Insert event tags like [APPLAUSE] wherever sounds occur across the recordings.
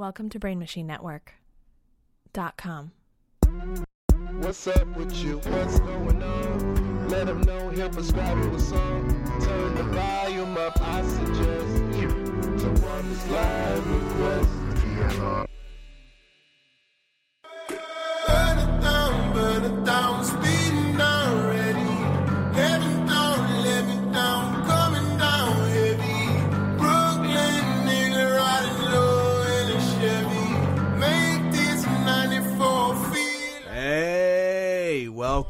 Welcome to Brain Machine com. What's up with you? What's going on? Let them know he'll prescribe you a song. Turn the volume up, I suggest. To this live request.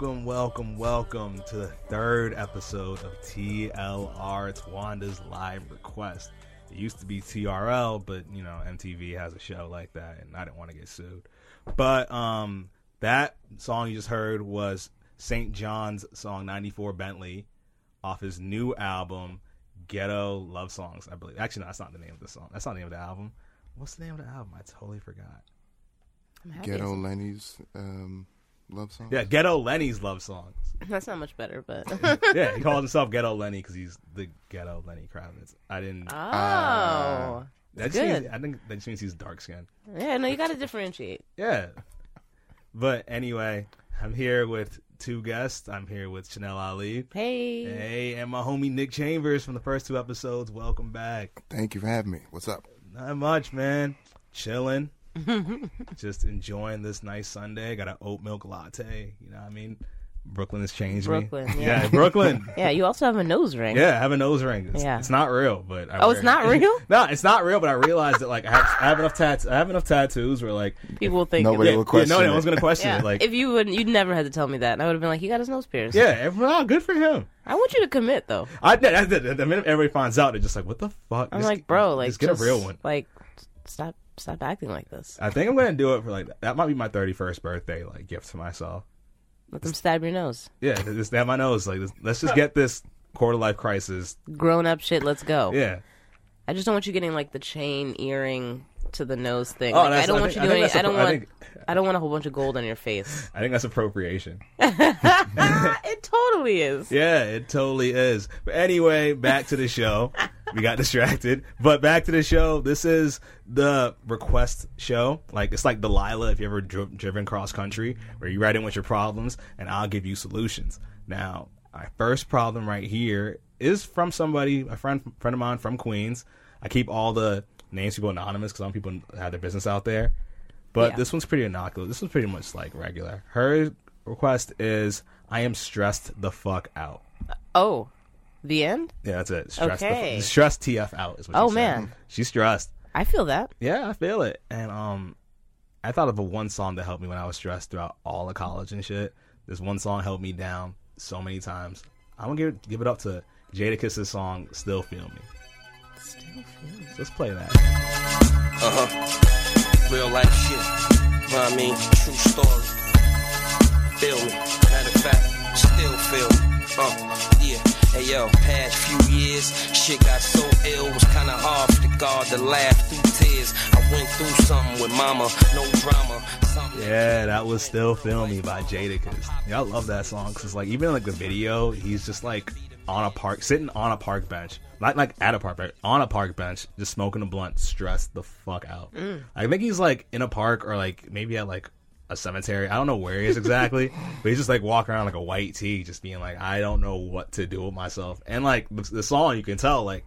Welcome, welcome, welcome to the third episode of TLR Twanda's Live Request. It used to be TRL, but you know, MTV has a show like that and I didn't want to get sued. But um that song you just heard was Saint JHN's song 94 Bentley off his new album Ghetto Love Songs, I believe. Actually, no, that's not the name of the song. That's not the name of the album. What's the name of the album? I totally forgot. I'm happy Ghetto Lenny's um, love song. Yeah, Ghetto Lenny's love songs. [LAUGHS] That's not much better, but [LAUGHS] yeah, he [LAUGHS] calls himself Ghetto Lenny because he's the Ghetto Lenny Kravitz. I didn't. oh, ah. that good. means, I think that just means he's dark skinned. yeah. No, you got to differentiate. Yeah. But anyway, I'm here with two guests. I'm here with Chanel Ali. Hey, Hey, and my homie Nick Chambers from the first two episodes. Welcome back. Thank you for having me. What's up? Not much, man. Chilling. [LAUGHS] Just enjoying this nice Sunday. Got an oat milk latte. You know what I mean? Brooklyn has changed Brooklyn, [LAUGHS] me. yeah. Brooklyn. [LAUGHS] yeah. You also have a nose ring. Yeah, I have a nose ring. It's, Yeah. it's not real, but I Oh, it's wear it. not real? no, it's not real. But I realized that like I have, I have enough tats. I have enough tattoos where like People will think. Nobody yeah, will yeah, question no, no it. one's gonna question Yeah. it. Like if you would, you'd never had to tell me that, and I would have been like, "He got his nose pierced." yeah, everyone, oh, good for him. I want you to commit though. I the, the, the minute everybody finds out, they're just like, what the fuck? I'm Just- like, bro, like just get just, a real one. Like, stop, stop acting like this. I think I'm gonna do it for like that. Might be my 31st birthday like gift to myself. Let them stab your nose. Yeah, just stab my nose. Like, let's just get this quarter life crisis. Grown up shit. Let's go. Yeah. I just don't want you getting like the chain earring to the nose thing. Oh, Like, I don't I want think- you doing. think I, don't a- I want. think- I don't want a whole bunch of gold on your face. I think that's appropriation. [LAUGHS] Ah, it totally is. Yeah, it totally is. But anyway, back to the show. we got distracted. But back to the show. This is the request show. Like it's like Delilah if you ever dri- driven cross country, where you write in with your problems and I'll give you solutions. Now, my first problem right here is from somebody, a friend friend of mine from Queens. I keep all the names people anonymous because some people have their business out there. But Yeah. this one's pretty innocuous. This one's pretty much like regular. Her request is I am stressed the fuck out. Oh, the end. Yeah, that's it. Stress Okay. the, stress TF out is what Oh, she said. man. She's stressed. I feel that. Yeah, I feel it. And um I thought of a one song that helped me when I was stressed throughout all of college and shit. This one song held me down so many times. I'm gonna give it, give it up to Jadakiss's song "Still Feel Me." Still feel So let's play that. Uh huh. Real life shit. Know what I mean? True story. Feel me. Matter of fact, still feel me. Uh, yeah. Hey yo, past few years, shit got so ill, was kinda hard for the God to laugh through tears. I went through something with mama, no drama. Yeah, that was "Still Feel Me" by Jadakiss. Yeah, I love that song because like even like the video, he's just like on a park, sitting on a park bench, not like at a park bench, on a park bench, just smoking a blunt, stressed the fuck out. I think he's like in a park or like maybe at like a cemetery. I don't know where he is exactly, but he's just like walking around like a white tee, just being like, I don't know what to do with myself. And like the, the song, you can tell like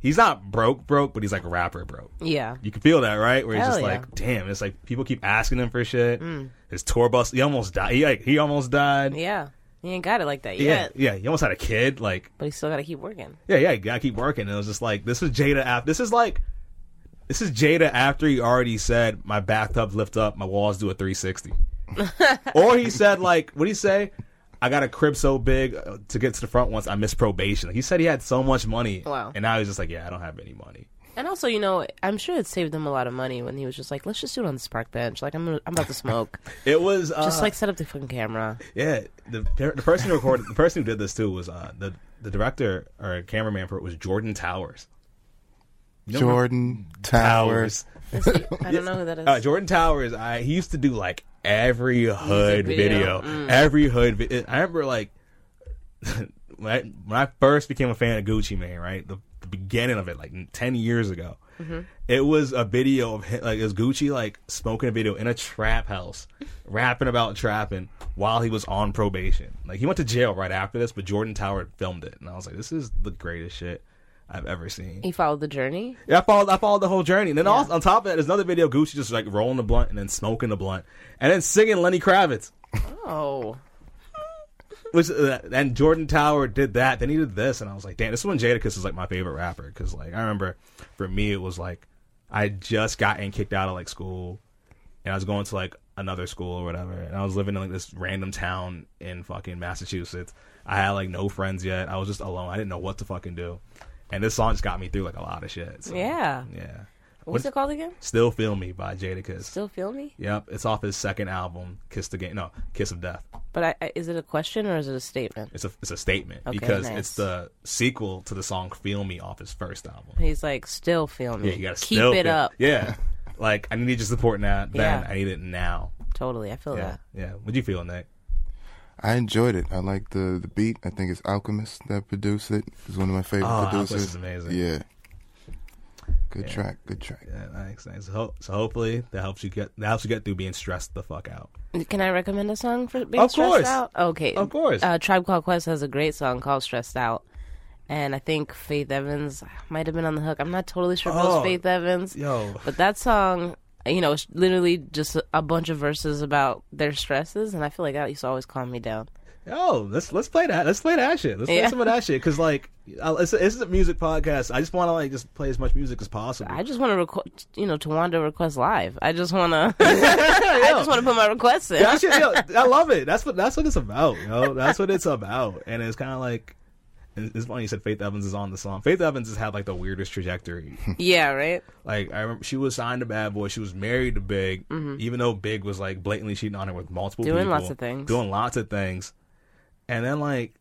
he's not broke, broke, but he's like a rapper broke. Yeah. You can feel that, right? Where he's Hell just yeah. like, damn, it's like people keep asking him for shit. Mm. His tour bus, he almost died. He like he almost died. Yeah. He ain't got it like that yet. yeah. yeah. He almost had a kid. Like, But he still got to keep working. yeah, yeah. You gotta keep working. And it was just like, this was Jada. After this is like, this is Jada after he already said my bathtub lift up, my walls do a 360. [LAUGHS] or he said like, what would he say? I got a crib so big uh, to get to the front once I missed probation. He said he had so much money. Wow. And now he's just like, yeah, I don't have any money. And also, you know, I'm sure it saved him a lot of money when he was just like, let's just do it on this park bench. Like, I'm, I'm about to smoke. [LAUGHS] It was uh, just like set up the fucking camera. Yeah, the the person who recorded the person who did this too was uh, the the director or cameraman for it was Jordan Towers. You know Jordan Towers. Is he- I don't know who that is. Uh, Jordan Towers, I he used to do like every hood video. video, Mm. every hood. Vi- I remember like [LAUGHS] when I when I first became a fan of Gucci Mane, right? The, the beginning of it, like ten years ago. It was a video of him, like it was Gucci like smoking a video in a trap house, rapping about trapping while he was on probation. Like he went to jail right after this, but Jordan Tower filmed it, and I was like, this is the greatest shit I've ever seen. He followed the journey. Yeah, I followed. I followed the whole journey, and then also, on top of that, there's another video. Gucci just like rolling the blunt and then smoking the blunt, and then singing Lenny Kravitz. Oh, Which uh, and Jordan Tower did that. Then he did this, and I was like, damn, this is when Jadakiss is like my favorite rapper because like I remember for me it was like I just gotten kicked out of like school, and I was going to like another school or whatever, and I was living in like this random town in fucking Massachusetts. I had like no friends yet. I was just alone. I didn't know what to fucking do, and this song just got me through like a lot of shit. So, Yeah. yeah. what's it called again? Still Feel Me by Jadakiss. Still feel me? Yep, it's off his second album, Kiss the Game. No, Kiss of Death. But I, I, is it a question or is it a statement? It's a it's a statement Okay, because nice. it's the sequel to the song "Feel Me" off his first album. He's like, still feel me. Yeah, you gotta keep it feel- up. Yeah, like I need your support now. Then Yeah. I need it now. Totally, I feel Yeah, that. yeah. What'd you feel, Nick? I enjoyed it. I like the the beat. I think it's Alchemist that produced it. He's one of my favorite Oh, producers. Alchemist is amazing. Yeah. Good Yeah. track. Good track. Yeah, thanks, thanks. So, so hopefully that helps you get that helps you get through being stressed the fuck out. Can I recommend a song for being Of stressed course. out? Okay, Of course. Uh, Tribe Called Quest has a great song called "Stressed Out," and I think Faith Evans might have been on the hook. I'm not totally sure if it Oh. was Faith Evans, Yo, but that song, you know, it's literally just a, bunch of verses about their stresses, and I feel like that used to always calm me down. Oh, let's let's play that. Let's play that shit. Let's play Yeah. some of that shit because like uh, it's, a, it's a music podcast. I just want to like just play as much music as possible. I just want to record, you know, Tawanda request live. I just want to, [LAUGHS] [LAUGHS] I just want to put my requests in. Shit, yo, [LAUGHS] I love it. That's what that's what it's about, yo. That's what it's about, and it's kind of like. It's funny you said Faith Evans is on the song. Faith Evans has had like the weirdest trajectory. [LAUGHS] yeah, right. like I remember, she was signed to Bad Boy. She was married to Big, even though Big was like blatantly cheating on her with multiple Mm-hmm. Doing people, lots of things. doing lots of things. And then like,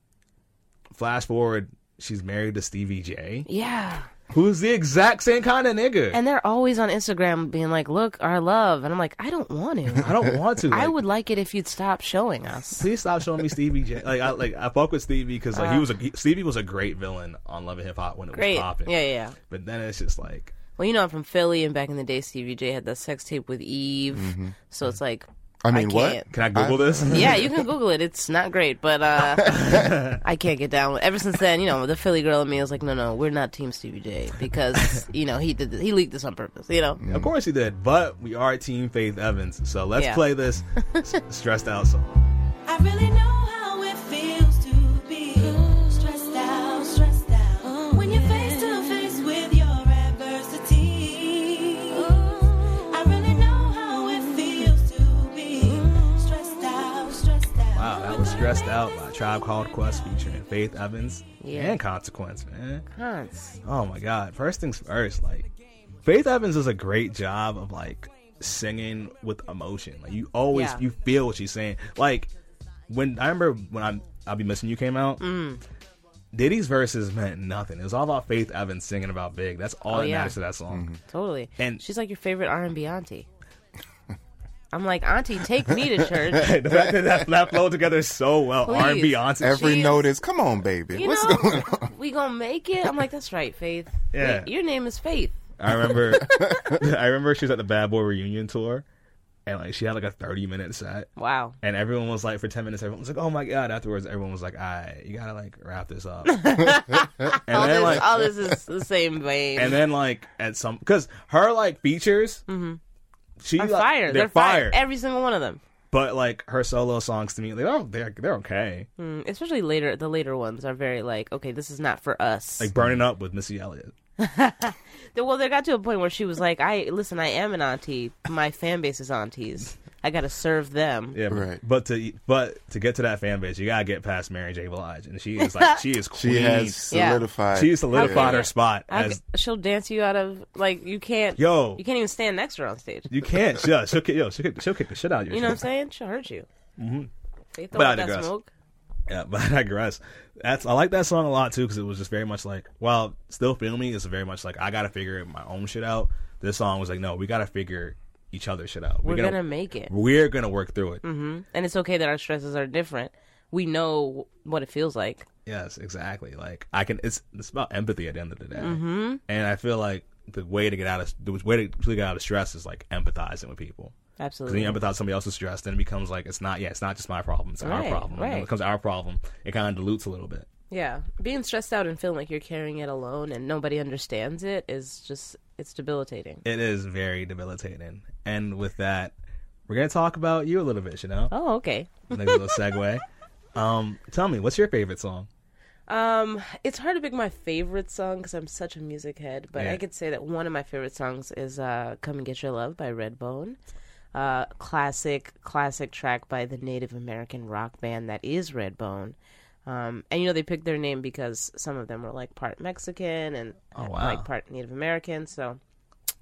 flash forward, she's married to Stevie J, Yeah. Who's the exact same kind of nigga. And they're always on Instagram being like, "Look, our love," and I'm like, I don't want to. I don't want to. [LAUGHS] I would like it if you'd stop showing us. Please stop showing me Stevie J. Like I like I fuck with Stevie because like he was a he, Stevie was a great villain on Love and Hip Hop when it Uh. Great. was popping. Yeah, yeah, yeah. But then it's just like Well, you know, I'm from Philly, and back in the day, Stevie J had that sex tape with Eve. So it's like, I mean, what? can't. Can I Google this? [LAUGHS] yeah, you can Google it. It's not great, but uh, [LAUGHS] I can't get down with. Ever since then, you know, the Philly girl in me was like, no, no, we're not Team Stevie J because you know he did this, he leaked this on purpose. You know, Of course he did, but we are Team Faith Evans, so let's Yeah. play this [LAUGHS] stressed out song. I really know stressed out by Tribe Called Quest featuring Faith Evans Yeah. and Consequence, man. Cons. Oh my God! First things first, like Faith Evans does a great job of like singing with emotion. Like you always Yeah. you feel what she's saying. Like when I remember when I'm I'll be missing you came out. Mm. Diddy's verses meant nothing. It was all about Faith Evans singing about Big. That's all Oh, that yeah. matters to that song. Totally. And- she's like your favorite R&B auntie. I'm like, Auntie, take me to church. [LAUGHS] the fact that that, that flowed together so well, Please. R and Beyonce. Every She's- note is, come on, baby. You What's know, going on? we gonna make it. I'm like, that's right, Faith. Yeah. Wait, your name is Faith. I remember, [LAUGHS] [LAUGHS] I remember she was at the Bad Boy reunion tour, and like she had like a thirty minute set, Wow. and everyone was like, for ten minutes, everyone was like, "Oh my god!" Afterwards, everyone was like, "All right, you gotta like wrap this up." and all then this, like, all this is the same vein. and then like at some because her like features, mm-hmm. She are like, fire. They're, fire. Every single one of them. but like her solo songs to me, they're they're they're okay. Mm, especially later, the later ones are very like, okay, this is not for us. Like burning up with Missy Elliott. The- [LAUGHS] well, they got to a point where she was like, I listen, I am an auntie. My fan base is aunties. I got to serve them. Yeah, Right. But to but to get to that fan base, you gotta get past Mary J. Blige, and she is like she is [LAUGHS] queen. She has Yeah. solidified. She solidified you- her spot How as c- she'll dance you out of like you can't. yo. You can't even stand next to her on stage. You can't. Yeah, she'll kick. Yo, she'll kick, she'll kick the shit out of you. You know what I'm saying? She'll hurt you. Mm-hmm. They But I that digress. smoke. Yeah, [LAUGHS] but I digress. That's I like that song a lot too because it was just very much like while still filming, it's very much like I gotta figure my own shit out. This song was like, no, we gotta figure each other shit out. We're gonna, make it, we're gonna work through it. hmm and it's okay that our stresses are different. We know what it feels like. Yes, exactly. Like I can. It's it's about empathy at the end of the day, mm-hmm. and I feel like the way to get out of the way to get out of stress is like empathizing with people. Because Absolutely. when you empathize somebody else's stress, then it becomes like it's not. Yeah, it's not just my problem. It's our problem. And when right. it becomes our problem. It kind of dilutes a little bit. Yeah, being stressed out and feeling like you're carrying it alone and nobody understands it is just it's debilitating. It is very debilitating. And with that, we're gonna talk about you a little bit. You know, Oh, okay. [LAUGHS] A little segue. Um, tell me, what's your favorite song? Um, it's hard to pick my favorite song because I'm such a music head, but Yeah. I could say that one of my favorite songs is uh, "Come and Get Your Love" by Redbone. Uh, classic, classic track by the Native American rock band that is Redbone. Um, and you know they picked their name because some of them were like part Mexican and Oh, wow. like part Native American. So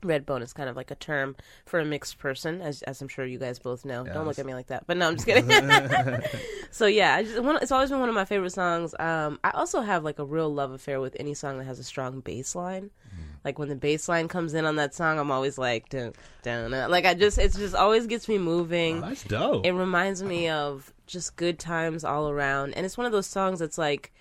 Redbone is kind of like a term for a mixed person, as as I'm sure you guys both know. Don't look at me like that. But no, I'm just kidding. [LAUGHS] so yeah, I just, one, it's always been one of my favorite songs. Um, I also have like a real love affair with any song that has a strong bass line. Like when the bass line comes in on that song, I'm always like, dun, dun, dun. like I just, it just always gets me moving Oh, that's dope. it reminds me of just good times all around and it's one of those songs that's like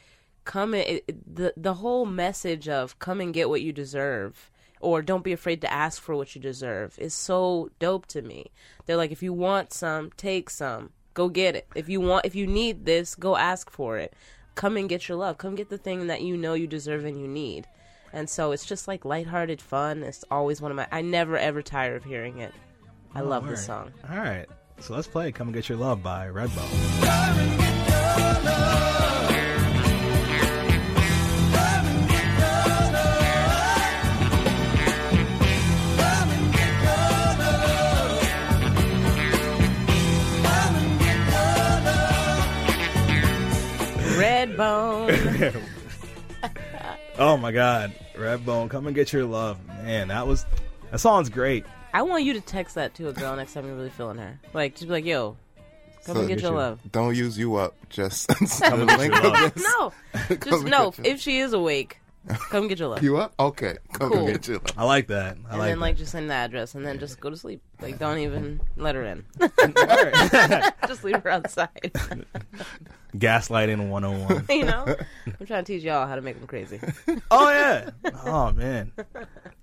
come in, it, it- the the whole message of come and get what you deserve or don't be afraid to ask for what you deserve. Is so dope to me. They're like if you want some take some. Go get it. If you want if you need this go ask for it. Come and get your love. Come get the thing that you know you deserve and you need. And so it's just like lighthearted fun. It's always one of my i never ever tire of hearing it. I oh, love this song. All right, so let's play "Come and Get Your Love" by Redbone. Redbone. [LAUGHS] Oh my God, Redbone, "Come and Get Your Love." Man, that was that song's great. I want you to text that to a girl next time you're really feeling her. Like, just be like, yo, come So and get you your should- love. Don't use you up. Just Come and [LAUGHS] get link [LAUGHS] your love. No, just no. If she is awake, come get your love. You up? Okay. Come Cool. and get your love. I like that. I and like then like just send the address and then just go to sleep. Like don't even let her in. [LAUGHS] [LAUGHS] just leave her outside. [LAUGHS] Gaslighting 101. you know, I'm trying to teach y'all how to make them crazy. Oh yeah. Oh man.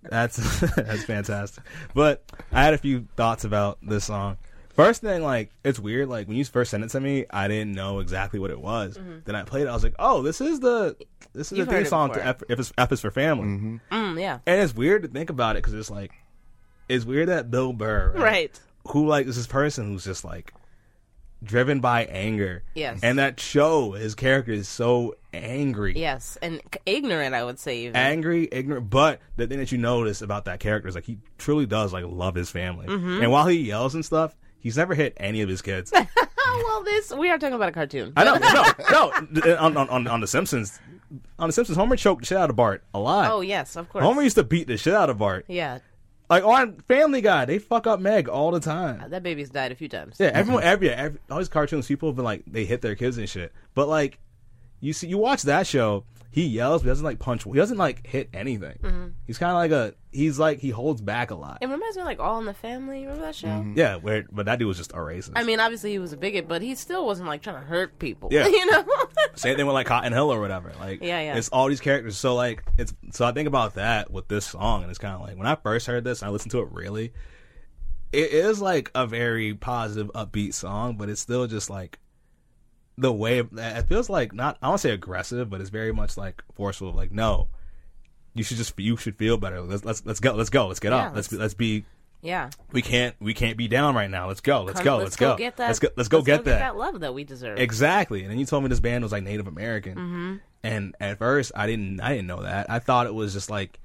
That's that's fantastic. But I had a few thoughts about this song. First thing, like, it's weird. Like when you first sent it to me, I didn't know exactly what it was. Then I played it. I was like, "Oh, this is the this is Mm-hmm. You've the theme heard it song to before. F, if it's F is for family." Mm, yeah, And it's weird to think about it because it's like, it's weird that Bill Burr, right. who like is this person who's just like driven by anger. Yes. And that show, his character is so angry. Yes, and ignorant, I would say. Even. Angry, ignorant, but the thing that you notice about that character is like he truly does like love his family. Mm-hmm. And while he yells and stuff, he's never hit any of his kids. [LAUGHS] well, this we are talking about a cartoon. I know, no, no. Uh, on, on, on, on The Simpsons, on The Simpsons, Homer choked the shit out of Bart a lot. Oh yes, of course. Homer used to beat the shit out of Bart. yeah, Like on Family Guy, they fuck up Meg all the time. Uh, that baby's died a few times. Yeah, everyone, every, every all these cartoons, people have been like they hit their kids and shit. But like, you see, you watch that show, he yells, but he doesn't like punch. He doesn't like hit anything. Mm-hmm. He's kind of like a. He's like he holds back a lot. It reminds me of like All in the Family. Remember that show? Yeah, where but that dude was just a racist. I mean, obviously he was a bigot, but he still wasn't like trying to hurt people. Yeah. [LAUGHS] you know. Same thing with like Cotton Hill or whatever. Like, Yeah, yeah. It's all these characters. So like, it's so I think about that with this song, and it's kind of like when I first heard this, and I listened to it really. It is like a very positive, upbeat song, but it's still just like the way it feels like not. I don't say aggressive, but it's very much like forceful. Like, no, you should just you should feel better. Let's let's let's go. Let's go. Let's get Yeah, up. Let's let's- be, let's be. yeah. We can't we can't be down right now. Let's go. Let's go. Let's, go. Get that. Let's go. Let's go get that. that love that we deserve. Exactly. And then you told me this band was like Native American. Mm-hmm. And at first, I didn't. I didn't know that. I thought it was just like,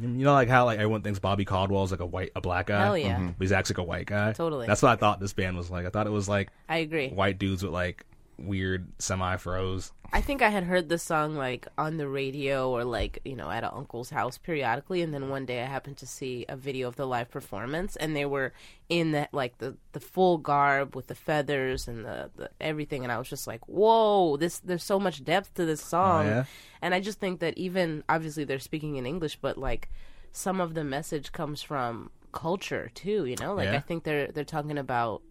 you know, like how like everyone thinks Bobby Caldwell is like a white, a black guy. Hell yeah. But he's actually like a white guy. Totally. That's what I thought this band was like. I thought it was like I agree. white dudes with like weird semi froze. I think I had heard the song like on the radio or like you know at an uncle's house periodically, and then one day I happened to see a video of the live performance, and they were in the like the the full garb with the feathers and the, the everything, and I was just like, whoa, this there's so much depth to this song, oh, yeah? and I just think that even obviously they're speaking in English, but like some of the message comes from culture too, you know, like Yeah. I think they're they're talking about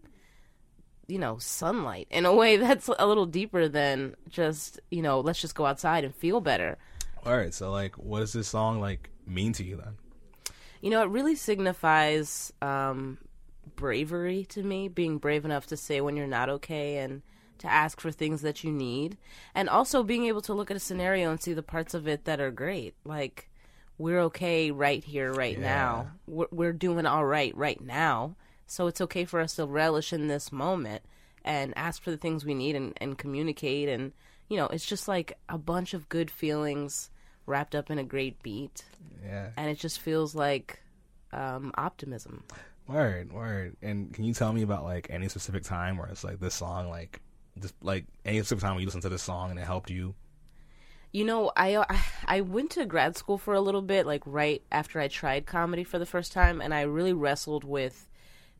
you know, sunlight in a way [LAUGHS] that's a little deeper than just, you know, let's just go outside and feel better. All right. So like, what does this song like mean to you then? You know, it really signifies um, bravery to me, being brave enough to say when you're not okay and to ask for things that you need. And also being able to look at a scenario and see the parts of it that are great. Like, we're okay right here, right now. We're, we're doing all right right now. So it's okay for us to relish in this moment and ask for the things we need and, and communicate. And, you know, it's just like a bunch of good feelings wrapped up in a great beat Yeah. and it just feels like um, optimism. Word, word. And can you tell me about like any specific time where it's like this song, like just like any specific time when you listen to this song and it helped you? You know, I uh, [SIGHS] I went to grad school for a little bit, like right after I tried comedy for the first time, and I really wrestled with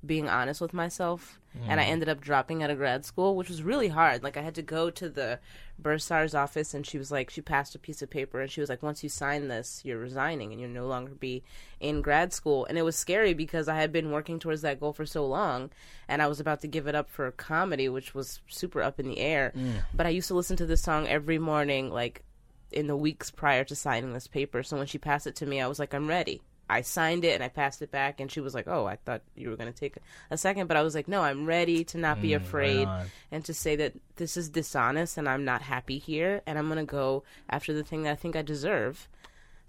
being honest with myself. And I mm. ended up dropping out of grad school, which was really hard. Like I had to go to the bursar's office, and she was like, she passed a piece of paper, and she was like, once you sign this, you're resigning, and you'll no longer be in grad school. And it was scary because I had been working towards that goal for so long, and I was about to give it up for comedy, which was super up in the air. Mm. But I used to listen to this song every morning, like in the weeks prior to signing this paper. So when she passed it to me, I was like, I'm ready. I signed it and I passed it back, and she was like, "Oh, I thought you were going to take a second, but I was like, "No, I'm ready to not be mm, afraid on. and to say that this is dishonest and I'm not happy here, and I'm going to go after the thing that I think I deserve."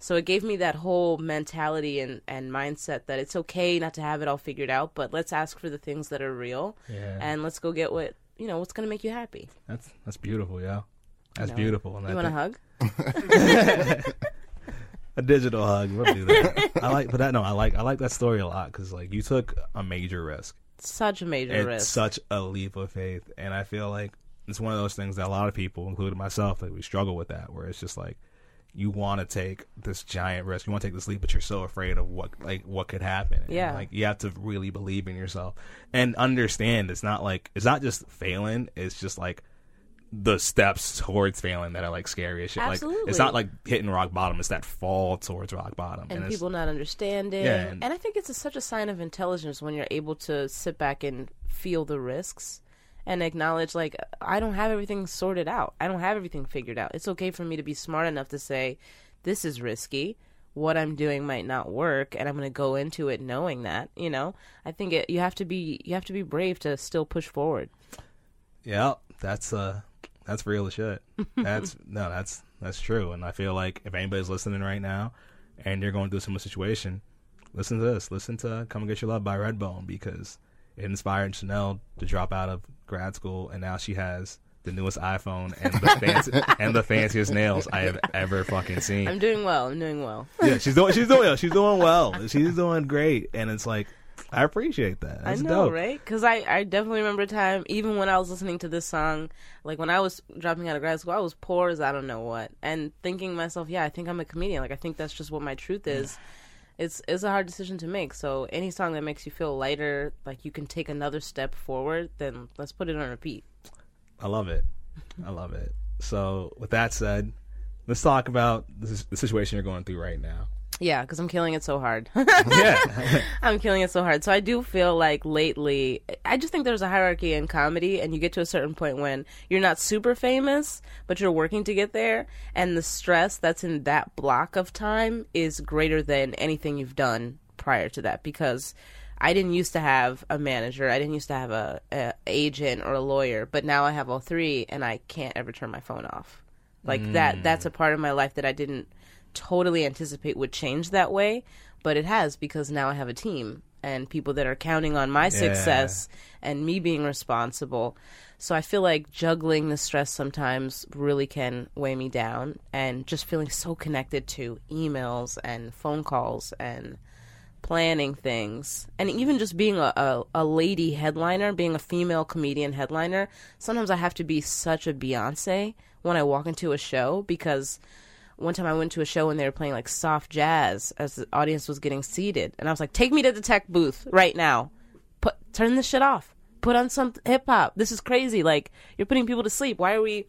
So it gave me that whole mentality and, and mindset that it's okay not to have it all figured out, but let's ask for the things that are real, Yeah. and let's go get what you know what's going to make you happy. That's that's beautiful, yeah. That's know. beautiful. And I You want a hug? [LAUGHS] [LAUGHS] a digital hug. We'll do that. I like, but that no, I like I like that story a lot because like you took a major risk. Such a major It's risk. such a leap of faith, and I feel like it's one of those things that a lot of people, including myself, like we struggle with that. Where it's just like you want to take this giant risk, you want to take this leap, but you're so afraid of what like what could happen. And, Yeah. like you have to really believe in yourself and understand. It's not like it's not just failing. It's just like the steps towards failing that are like scary as shit. Like Absolutely. it's not like hitting rock bottom. It's that fall towards rock bottom. and it's- people not understanding. Yeah, and, and- I think it's a, such a sign of intelligence when you're able to sit back and feel the risks and acknowledge, like, I don't have everything sorted out. I don't have everything figured out. It's okay for me to be smart enough to say, this is risky. What I'm doing might not work, and I'm going to go into it knowing that. You know, I think it, you have to be you have to be brave to still push forward. Yeah, that's uh that's real as shit. That's [LAUGHS] no, that's that's true. And I feel like if anybody's listening right now and you're going through a similar situation, listen to this. Listen to Come and Get Your Love by Redbone because it inspired Chanel to drop out of grad school and now she has the newest iPhone and the fancy, and the fanciest nails I have ever fucking seen. I'm doing well. I'm doing well. yeah, she's doing she's doing well. she's doing well. She's doing great and it's like I appreciate that. That's I know, dope. right? Because I, I definitely remember a time, even when I was listening to this song, like when I was dropping out of grad school, I was poor as I don't know what, and thinking to myself, yeah, I think I'm a comedian. Like I think that's just what my truth is. It's it's a hard decision to make. So any song that makes you feel lighter, like you can take another step forward, then let's put it on repeat. I love it. I love it. So, with that said, let's talk about the situation you're going through right now. Yeah, because I'm killing it so hard. [LAUGHS] Yeah. [LAUGHS] I'm killing it so hard. So I do feel like lately, I just think there's a hierarchy in comedy, and you get to a certain point when you're not super famous, but you're working to get there, and the stress that's in that block of time is greater than anything you've done prior to that because. I didn't used to have a manager. I didn't used to have a, a agent or a lawyer, but now I have all three, and I can't ever turn my phone off. Like that. That's a mm. part of my life that I didn't totally anticipate would change that way, but it has because now I have a team and people that are counting on my success and me being responsible. So I feel like juggling the stress sometimes really can weigh me down and just feeling so connected to emails and phone calls and planning things and even just being a, a, a lady headliner being a female comedian headliner sometimes i have to be such a beyonce when i walk into a show because one time i went to a show and they were playing like soft jazz as the audience was getting seated. And i was like take me to the tech booth right now. Put turn this shit off. Put on some hip-hop this is crazy. Like you're putting people to sleep. Why are we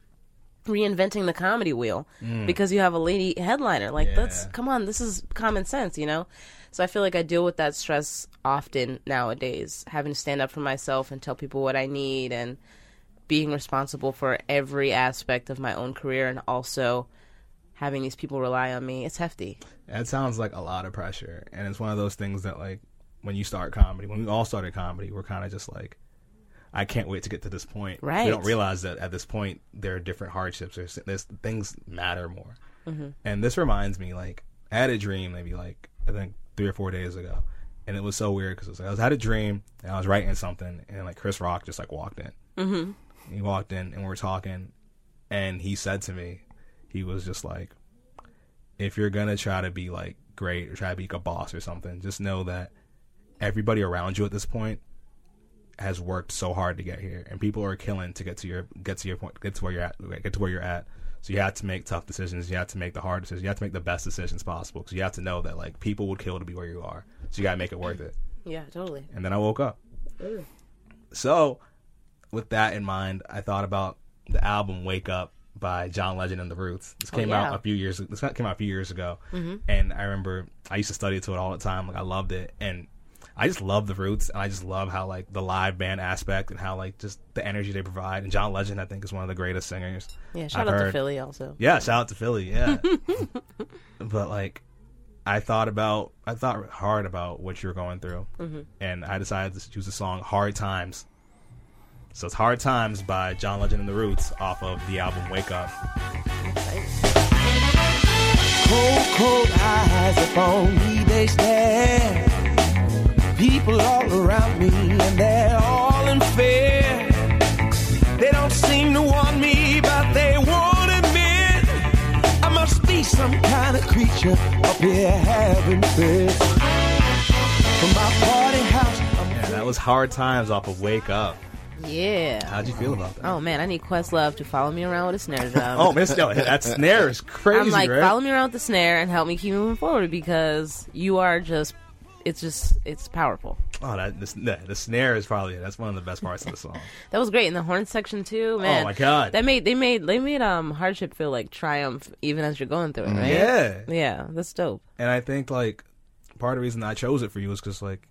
reinventing the comedy wheel? Mm. Because you have a lady headliner. Like, let's come on, this is common sense, you know? So I feel like I deal with that stress often nowadays, having to stand up for myself and tell people what I need and being responsible for every aspect of my own career and also having these people rely on me. It's hefty. That sounds like a lot of pressure, and it's one of those things that like when you start comedy, when we all started comedy, we're kind of just like, I can't wait to get to this point. Right. We don't realize that at this point there are different hardships. There's, there's things matter more. And this reminds me, like, I had a dream maybe like I think three or four days ago, and it was so weird because like, I was had a dream and I was writing something, and like Chris Rock just like walked in. Mm-hmm. He walked in and we are talking, and he said to me, he was just like, if you're gonna try to be like great or try to be a boss or something, just know that everybody around you at this point has worked so hard to get here, and people are killing to get to your get to your point, get to where you're at, get to where you're at. So you have to make tough decisions. You have to make the hard decisions. You have to make the best decisions possible because you have to know that like people would kill to be where you are. So you gotta make it worth it. Yeah, totally. And then I woke up. So, with that in mind, I thought about the album "Wake Up" by John Legend and the Roots. This oh, came yeah. out a few years. This came out a few years ago, mm-hmm. and I remember I used to study to it all the time. Like I loved it, and I just love the Roots, and I just love how like the live band aspect and how like just the energy they provide. And John Legend, I think, is one of the greatest singers. Yeah, shout I've out to. Philly also. Yeah, shout out to Philly. Yeah, [LAUGHS] but like, I thought about, I thought hard about what you're going through, mm-hmm. and I decided to choose the song "Hard Times." So it's "Hard Times" by John Legend and the Roots off of the album "Wake Up." Cold, cold eyes upon me, they stare. People all around me, and they're all in fear. They don't seem to want me, but they won't admit I must be some kind of creature up here having fits. From my party house, Yeah, that was "Hard Times" off of "Wake Up." Yeah. How'd you feel about that? Oh man, I need Questlove to follow me around with a snare drum. Oh, man, yo, that snare is [LAUGHS] crazy, I'm like, right? follow me around with the snare and help me keep moving forward because you are just, it's just, it's powerful. Oh, that the, the, the snare is probably that's one of the best parts of the song. [LAUGHS] That was great in the horn section too, man. Oh my god! That made they made they made um hardship feel like triumph even as you're going through it, right? yeah, Yeah, that's dope. and I think like part of the reason I chose it for you is because like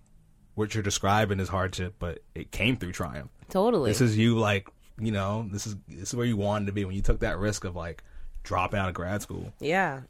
what you're describing is hardship, but it came through triumph. Totally. This is you like you know this is this is where you wanted to be when you took that risk of like dropping out of grad school. Yeah.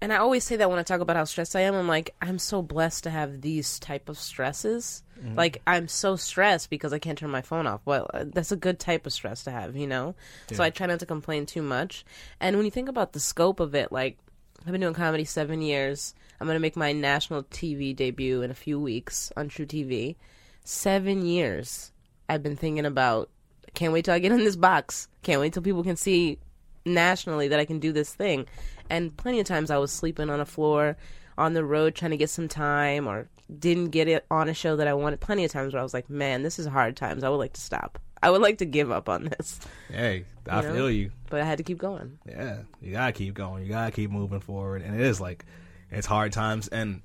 And I always say that when I talk about how stressed I am, I'm like, I'm so blessed to have these type of stresses. Like, I'm so stressed because I can't turn my phone off. Well, uh, that's a good type of stress to have, you know? So I try not to complain too much. And when you think about the scope of it, like, I've been doing comedy seven years. I'm going to make my national TV debut in a few weeks on truTV. Seven years I've been thinking about, can't wait till I get in this box. Can't wait till people can see nationally that I can do this thing. And plenty of times I was sleeping on a floor on the road trying to get some time or didn't get it on a show that I wanted. Plenty of times where I was like, man, this is hard times. I would like to stop. I would like to give up on this. Hey, I You know? feel you. But I had to keep going. Yeah, you gotta keep going. You gotta keep moving forward, and it is like it's hard times, and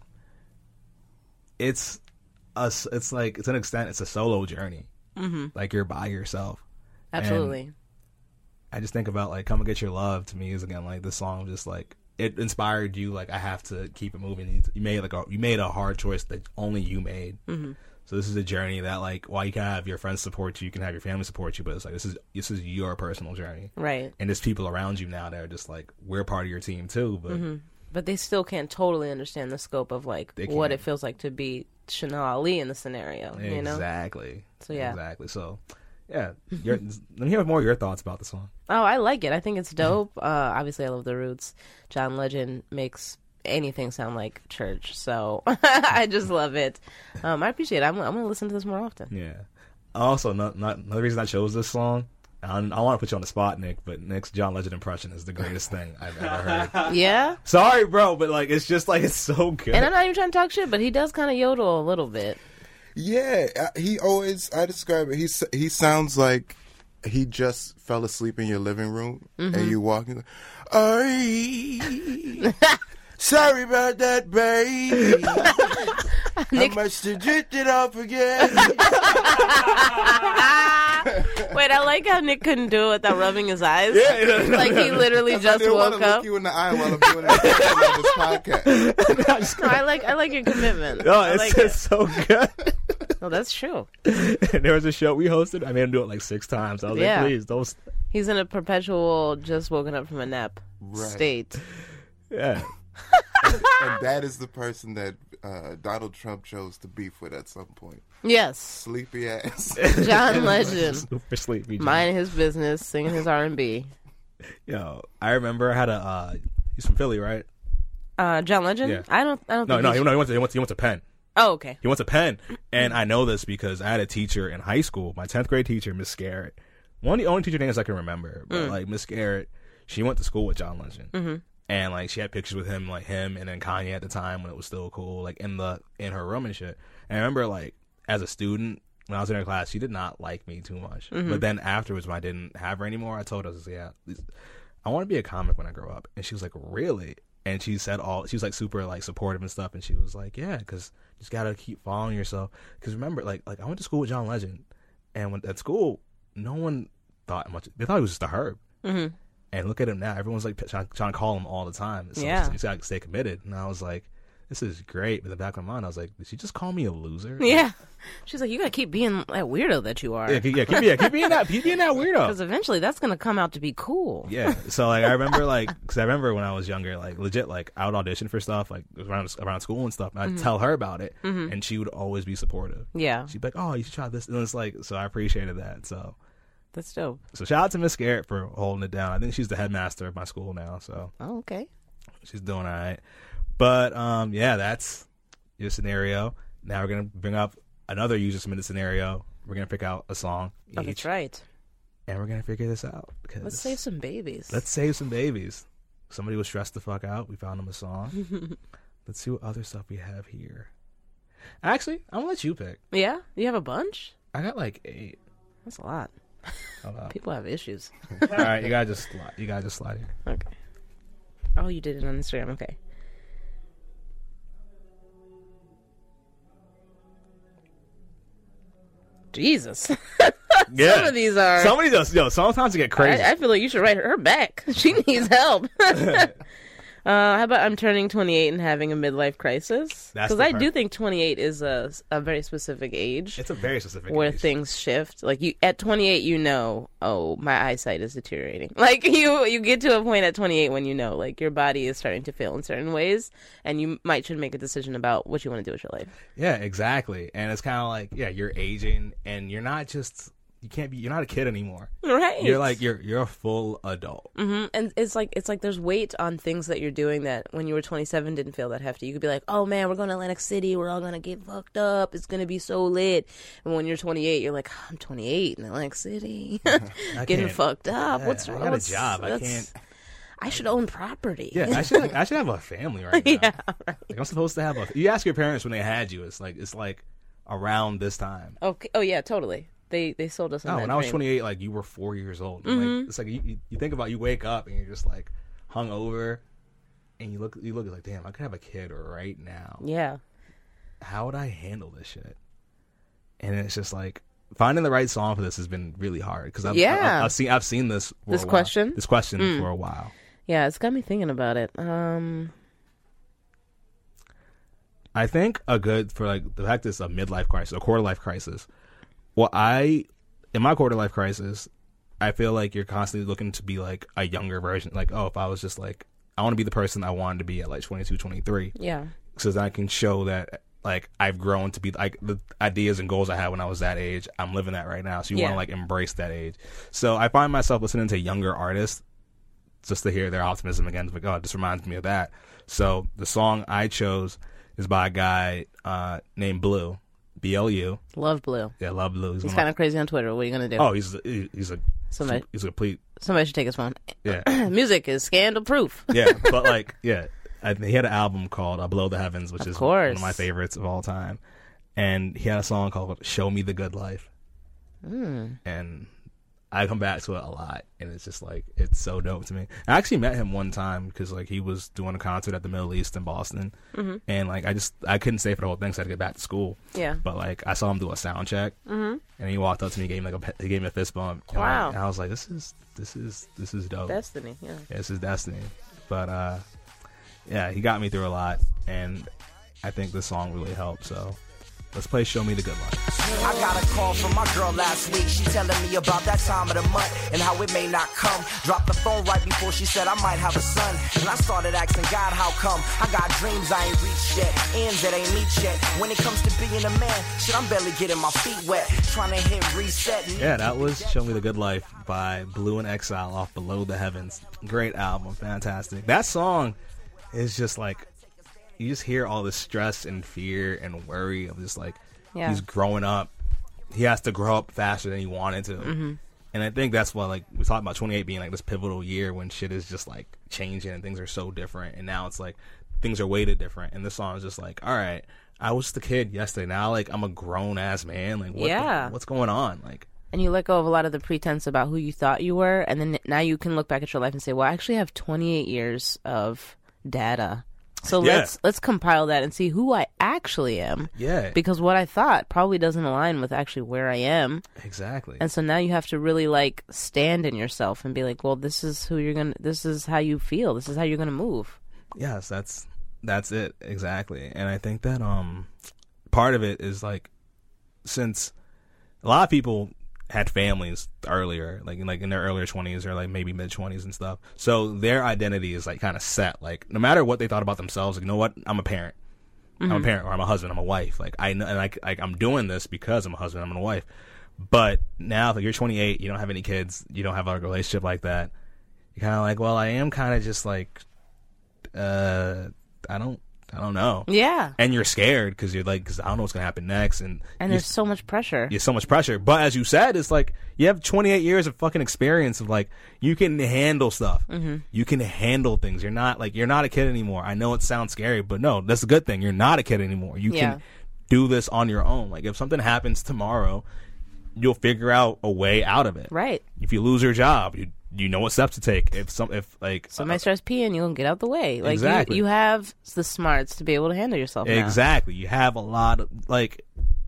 it's us. It's like it's an extent. It's a solo journey. Mm-hmm. Like you're by yourself. Absolutely. I just think about like "Come and Get Your Love" to me is again like this song just like it inspired you. Like I have to keep it moving. You- made like a you made a hard choice that only you made. Mm-hmm. So this is a journey that like while you can have your friends support you, you can have your family support you, but it's like this is this is your personal journey. right. And there's people around you now that are just like we're part of your team too. But But they still can't totally understand the scope of like what it feels like to be Chanel Ali in the scenario. You know? exactly. So, yeah. exactly. So yeah, your, let me hear more of your thoughts about the song. Oh, I like it. I think it's dope. [LAUGHS] Uh, obviously, I love the roots. John Legend makes anything sound like church, so [LAUGHS] I just love it. Um, I appreciate it. I'm, I'm going to listen to this more often. Yeah. Also, not, not another reason I chose this song. I, I want to put you on the spot, Nick, but Nick's John Legend impression is the greatest thing I've ever heard. [LAUGHS] Yeah, Sorry, bro, but like it's just like it's so good. and I'm not even trying to talk shit, but he does kind of yodel a little bit. Yeah, uh, he always. I describe it. He he sounds like he just fell asleep in your living room, and you walk in. Ay, [LAUGHS] sorry about that, [LAUGHS] baby. I must have drifted off again. Wait, I like how Nick couldn't do it without rubbing his eyes. Yeah, no, no, like he literally I just didn't want woke to up. look you in the eye while I'm doing this [LAUGHS] podcast. No, I like I like your commitment. no, it's, like it's it. so good. [LAUGHS] No, that's true. [LAUGHS] there was a show we hosted. I made him do it like six times. I was Yeah. like, please, don't. He's in a perpetual just woken up from a nap Right. state. Yeah. And [LAUGHS] that is the person that uh, Donald Trump chose to beef with at some point. Yes, Sleepy ass. [LAUGHS] John [LAUGHS] Legend, Super sleepy. John. minding his business, singing his R and B. Yo, I remember I had a. Uh, he's from Philly, right? Uh, John Legend. Yeah. I don't. I don't. No, think no, he he, should- no, he went to he went to, he went to Penn. Oh, okay. He wants a pen, and I know this because I had a teacher in high school, my tenth grade teacher, Miss Garrett. One of the only teacher names I can remember, but like Miss Garrett, she went to school with John Legend, mm-hmm. And like she had pictures with him, like him and then Kanye at the time when it was still cool, like in the in her room and shit. And I remember like as a student when I was in her class, she did not like me too much. But then afterwards, when I didn't have her anymore, I told her, I was like, yeah, I want to be a comic when I grow up. And she was like, really? And she said all, she was like super like supportive and stuff. And she was like, yeah, because you just got to keep following yourself. Because remember, like, like I went to school with John Legend. And when at school, no one thought much. They thought he was just a herb. Mm-hmm. And look at him now. Everyone's like trying, trying to call him all the time. So Yeah. you got to stay committed. And I was like, this is great. But in the back of my mind, I was like, did she just call me a loser? Yeah. She's like, you gotta keep being that weirdo that you are, Yeah, keep, yeah, keep, yeah, keep being that, keep being that weirdo. because eventually that's gonna come out to be cool. Yeah. So like I remember like because I remember when I was younger, like legit, like I would audition for stuff like around around school and stuff. And I'd mm-hmm. tell her about it, mm-hmm. and she would always be supportive. Yeah, She'd be like, "Oh, you should try this," and it's like so. I appreciated that. So that's dope. so shout out to Miss Garrett for holding it down. I think she's the headmaster of my school now, so Oh, okay. she's doing all right. But um, yeah, that's your scenario. Now we're gonna bring up another user submitted scenario. We're gonna pick out a song Oh, each, that's right. and we're gonna figure this out. Let's save some babies. Let's save some babies. Somebody was stressed the fuck out. We found them a song. [LAUGHS] Let's see what other stuff we have here. Actually, I'm gonna let you pick. Yeah, you have a bunch. I got like eight. That's a lot. People have issues. All right, you gotta just slide. You gotta just slide here. Okay. Oh, you did it on Instagram. Okay. Jesus. [LAUGHS] Yeah. Some of these are. Somebody just yo. Sometimes you get crazy. I, I feel like you should write her back. [LAUGHS] She needs help. [LAUGHS] uh, how about I'm turning 28 and having a midlife crisis? Because I do think 28 is a, a very specific age it's a very specific. where age. things shift. Like you at 28, you know, oh, my eyesight is deteriorating. [LAUGHS] Like you, you get to a point at 28 when you know, like your body is starting to fail in certain ways, and you might should make a decision about what you want to do with your life. Yeah, exactly. And it's kind of like yeah, you're aging, and you're not just you can't be. You're not a kid anymore. Right. You're like you're you're a full adult. mm-hmm. And it's like it's like there's weight on things that you're doing that when you were 27 didn't feel that hefty. You could be like, "Oh man, we're going to Atlantic City. We're all gonna get fucked up. It's gonna be so lit." And when you're 28, you're like, "I'm 28 in Atlantic City, [LAUGHS] [LAUGHS] getting fucked up. Yeah, what's I wrong? got a job. I can't- I should own property. Yeah, I should like I should have a family right [LAUGHS] now. yeah. Right. Like I'm supposed to have a. You ask your parents when they had you. It's like it's like around this time. Okay. Oh yeah, totally. They they sold us No, when I was dream. 28, like you were four years old. Mm-hmm. Like, it's like you, you, think about you wake up and you're just like hung over, and you look you look like damn, I could have a kid right now. Yeah. How would I handle this shit? And it's just like finding the right song for this has been really hard because I've, Yeah. I've, I've seen I've seen this This question? Mm. this question for a while. Yeah, it's got me thinking about it. Um. I think a good for like the fact it's a midlife crisis, a quarter life crisis. Well, I in my quarter life crisis, I feel like you're constantly looking to be like a younger version. Like, oh, if I was just like, I want to be the person I wanted to be at like 22, 23, Yeah. so that I can show that like I've grown to be like the ideas and goals I had when I was that age. I'm living that right now. So you want to like embrace that age. So I find myself listening to younger artists just to hear their optimism again. It's like, oh, this reminds me of that. So the song I chose is by a guy uh, named Blu, B L U. Love Blu. Yeah, love Blu. He's of kind of crazy on Twitter. What are you gonna do? oh, he's he- he's a Somebody- he's a complete Somebody should take his phone. yeah [CLEARS THROAT] Music is scandal proof. [LAUGHS] yeah, but [LAUGHS] like yeah, I, he had an album called uh, "Below the Heavens," which is one course. of my favorites of all time, and he had a song called "Show Me the Good Life," Hmm. and I come back to it a lot, and it's just like it's so dope to me. I actually met him one time because like he was doing a concert at the Middle East in Boston, Mm-hmm. and like I just I couldn't stay for the whole thing, so I had to get back to school. Yeah. But like I saw him do a sound check, and he walked up to me, gave me like a he gave me a fist bump. and, Wow. and I was like, this is this is this is dope. Destiny. Yeah. Yeah, this is destiny. But uh, yeah, he got me through a lot, and I think this song really helped. So Let's play Show Me the Good Life. I got a call from my girl last week. She telling me about that time of the month and how it may not come. Dropped the phone right before she said I might have a son. And I started asking God, how come? I got dreams I ain't reached yet, ends that ain't meet yet. When it comes to being a man, shit, I'm barely getting my feet wet. Trying to hit reset. Yeah, that was Show Me the Good Life by Blu and Exile off Below the Heavens. Great album, fantastic. That song is just like you just hear all the stress and fear and worry of just like Yeah. he's growing up. He has to grow up faster than he wanted to. Mm-hmm. And I think that's why like we talked about 28 being like this pivotal year when shit is just like changing and things are so different and now it's like things are weighted different and this song is just like all right I was the kid yesterday now like I'm a grown ass man like what the- Yeah. what's going on like and you let go of a lot of the pretense about who you thought you were, and then now you can look back at your life and say, "Well, I actually have 28 years of data." So Yeah. let's let's compile that and see who I actually am. Yeah. Because what I thought probably doesn't align with actually where I am. Exactly. And so now you have to really like stand in yourself and be like, "Well, this is who you're going to this is how you feel. This is how you're going to move." yes, that's that's it exactly. And I think that um part of it is like since a lot of people had families earlier, like like in their earlier twenties or like maybe mid twenties and stuff. So their identity is like kind of set. Like no matter what they thought about themselves, like you know what, I'm a parent. I'm a parent, or I'm a husband, I'm a wife. Like I know, and like, like I'm doing this because I'm a husband, I'm a wife. But now, if you're 28, you don't have any kids, you don't have a relationship like that. You're kind of like, well, I am kind of just like, uh, I don't, I don't know. Yeah. And you're scared because you're like, because I don't know what's gonna happen next, and And there's so much pressure. you so much pressure. But as you said, it's like you have 28 years of fucking experience of like you can handle stuff. Mm-hmm. You can handle things. You're not like you're not a kid anymore. I know it sounds scary, but no, that's a good thing. You're not a kid anymore. You Yeah. can do this on your own. Like if something happens tomorrow, you'll figure out a way out of it. Right. If you lose your job, you you know what steps to take. If some if like Somebody uh, starts peeing, you'll get out the way. Like Exactly. you, you have the smarts to be able to handle yourself. now. Exactly. You have a lot of like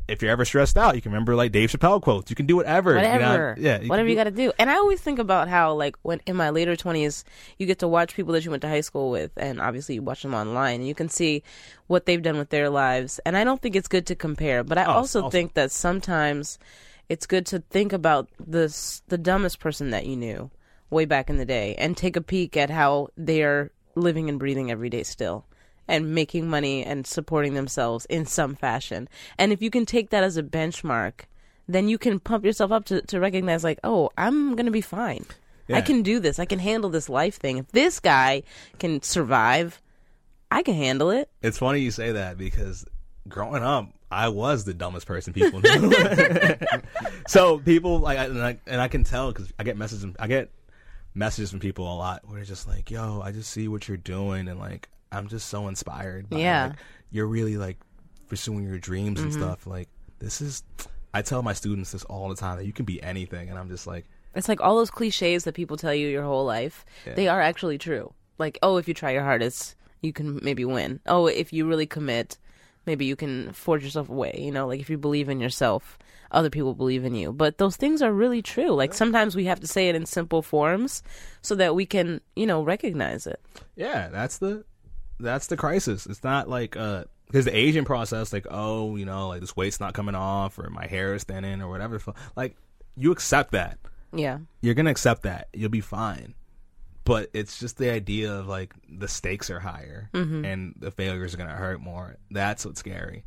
if you're ever stressed out, you can remember like Dave Chappelle quotes. You can do whatever. you know? whatever. yeah. whatever can you got to do. And I always think about how, like, when in my later twenties, you get to watch people that you went to high school with, and obviously you watch them online, and you can see what they've done with their lives. And I don't think it's good to compare, but I Oh, it's also think that sometimes it's good to think about this the dumbest person that you knew way back in the day, and take a peek at how they are living and breathing every day still. And making money and supporting themselves in some fashion. And if you can take that as a benchmark, then you can pump yourself up to, to recognize like oh i'm gonna be fine i can do this i can handle this life thing if this guy can survive i can handle it It's funny you say that because growing up, I was the dumbest person people knew. [LAUGHS] so people like, and I, and I can tell because I get messages. I get messages from people a lot where they're just like, "Yo, I just see what you're doing, and like, I'm just so inspired. By, Yeah. like, you're really like pursuing your dreams and mm-hmm. stuff. Like, this is." I tell my students this all the time that you can be anything, and I'm just like, it's like all those cliches that people tell you your whole life they are actually true like oh if you try your hardest you can maybe win oh if you really commit maybe you can forge yourself away you know like if you believe in yourself other people believe in you but those things are really true like sometimes we have to say it in simple forms so that we can you know recognize it Yeah, that's the that's the crisis. It's not like uh because the aging process, like oh, you know, like this weight's not coming off, or my hair is thinning, or whatever. Like you accept that. yeah You're gonna accept that. You'll be fine. But it's just the idea of like the stakes are higher and the failures are gonna hurt more. That's what's scary.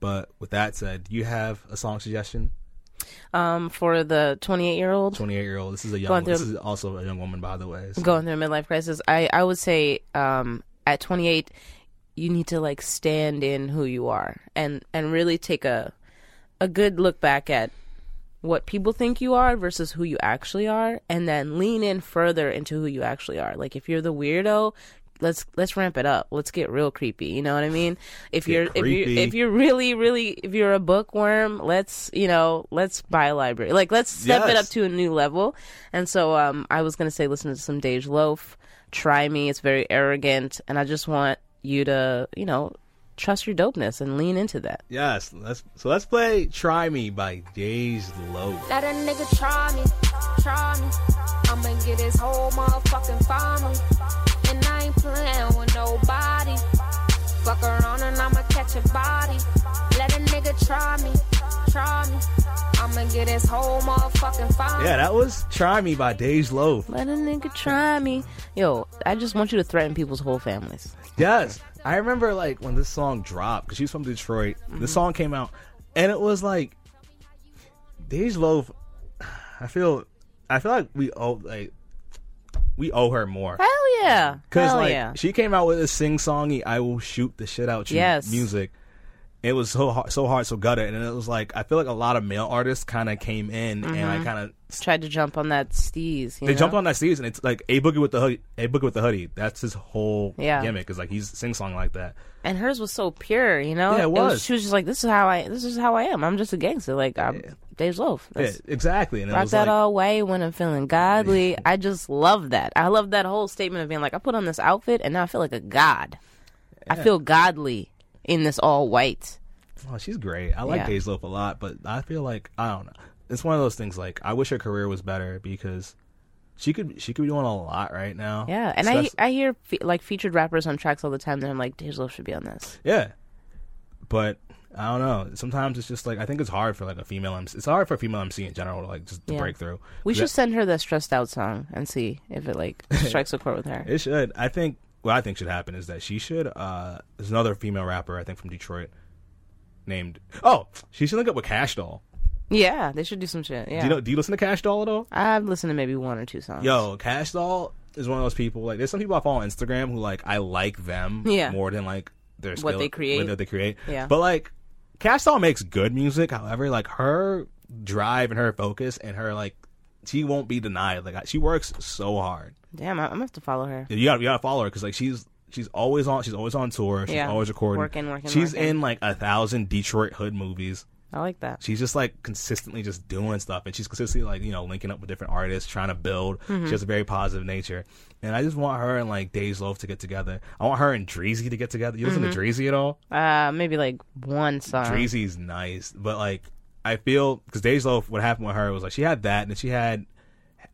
But with that said, do you have a song suggestion? um for the 28 year old Twenty eight year old. This is a young. Going This is also a young woman, by the way. so- going through a midlife crisis i i would say um at 28 you need to like stand in who you are and and really take a a good look back at what people think you are versus who you actually are and then lean in further into who you actually are like if you're the weirdo let's let's ramp it up let's get real creepy you know what i mean if Get you're if you creepy. if you're really really if you're a bookworm let's you know let's buy a library like let's step it up to a new level and so um i was gonna say listen to some Dej loaf try me it's very arrogant and i just want you to you know trust your dopeness and lean into that Yes. Let's so let's play "Try Me" by Dej Loaf. Let a nigga try me, try me. I'ma get his whole motherfucking family. And I ain't playing with nobody. Fuck around and I'ma catch catch a body. Let a nigga try me, try me. I'ma get his whole motherfucking fine. Yeah, that was "Try Me" by Dej Loaf. Let a nigga try me. Yo, I just want you to threaten people's whole families. Yes, I remember like when this song dropped because she's from Detroit. Mm-hmm. The song came out, and it was like Dej Loaf. I feel, I feel like we all like we owe her more Hell yeah. because Hell like yeah. she came out with a sing songy "I will shoot the shit out you" Yes. music. It was so hard, so hard, so gutted, and it was like I feel like a lot of male artists kind of came in and I kind of Tried to jump on that steez. Mm-hmm. They know? jumped on that season. It's like a boogie with the hoodie, a boogie with the hoodie. That's his whole Yeah. gimmick. Is like he's sing song like that. and hers was so pure, you know. Yeah, it was. She was just like, "This is how I. This is how I am. I'm just a gangster. Like I'm Dej Loaf. Yeah, exactly. And it Rock was that like, all way when I'm feeling godly. I just love that. I love that whole statement of being like, I put on this outfit and now I feel like a god. I feel godly in this all white. Oh, she's great. I like Yeah. Loaf a lot, but I feel like I don't know. It's one of those things. Like I wish her career was better because she could she could be doing a lot right now. Yeah, and I I hear fe- like featured rappers on tracks all the time. That I'm like, Dej Loaf should be on this. yeah, but I don't know. Sometimes it's just like I think it's hard for like a female MC. It's hard for a female MC in general to like just Yeah. break through. We That- should send her the stressed out song and see if it like [LAUGHS] strikes a chord with her. It should. I think what I think should happen is that she should. uh There's another female rapper I think from Detroit named. Oh, she should link up with Kash Doll. Yeah, they should do some shit. Yeah, Do you know? Do you listen to Kash Doll at all? I've listened to maybe one or two songs. Yo, Kash Doll is one of those people. Like, there's some people I follow on Instagram who like I like them Yeah. more than like their What skill- they create. What they create. Yeah. But like, Kash Doll makes good music. However, like her drive and her focus and her like, she won't be denied. Like, she works so hard. Damn, I- I'm gonna have to follow her. You gotta, you gotta follow her because like she's she's always on. She's always on tour. She's Yeah. always recording. Working, working, She's working. in like a thousand Detroit hood movies. I like that. She's just like consistently just doing stuff, and she's consistently like you know linking up with different artists, trying to build. Mm-hmm. She has a very positive nature, and I just want her and like Dej Loaf to get together. I want her and Dreezy to get together. You listen Mm-hmm. to Dreezy at all? Uh, maybe like one song. Dreezy's nice, but like I feel because Dej Loaf, what happened with her was like she had that, and then she had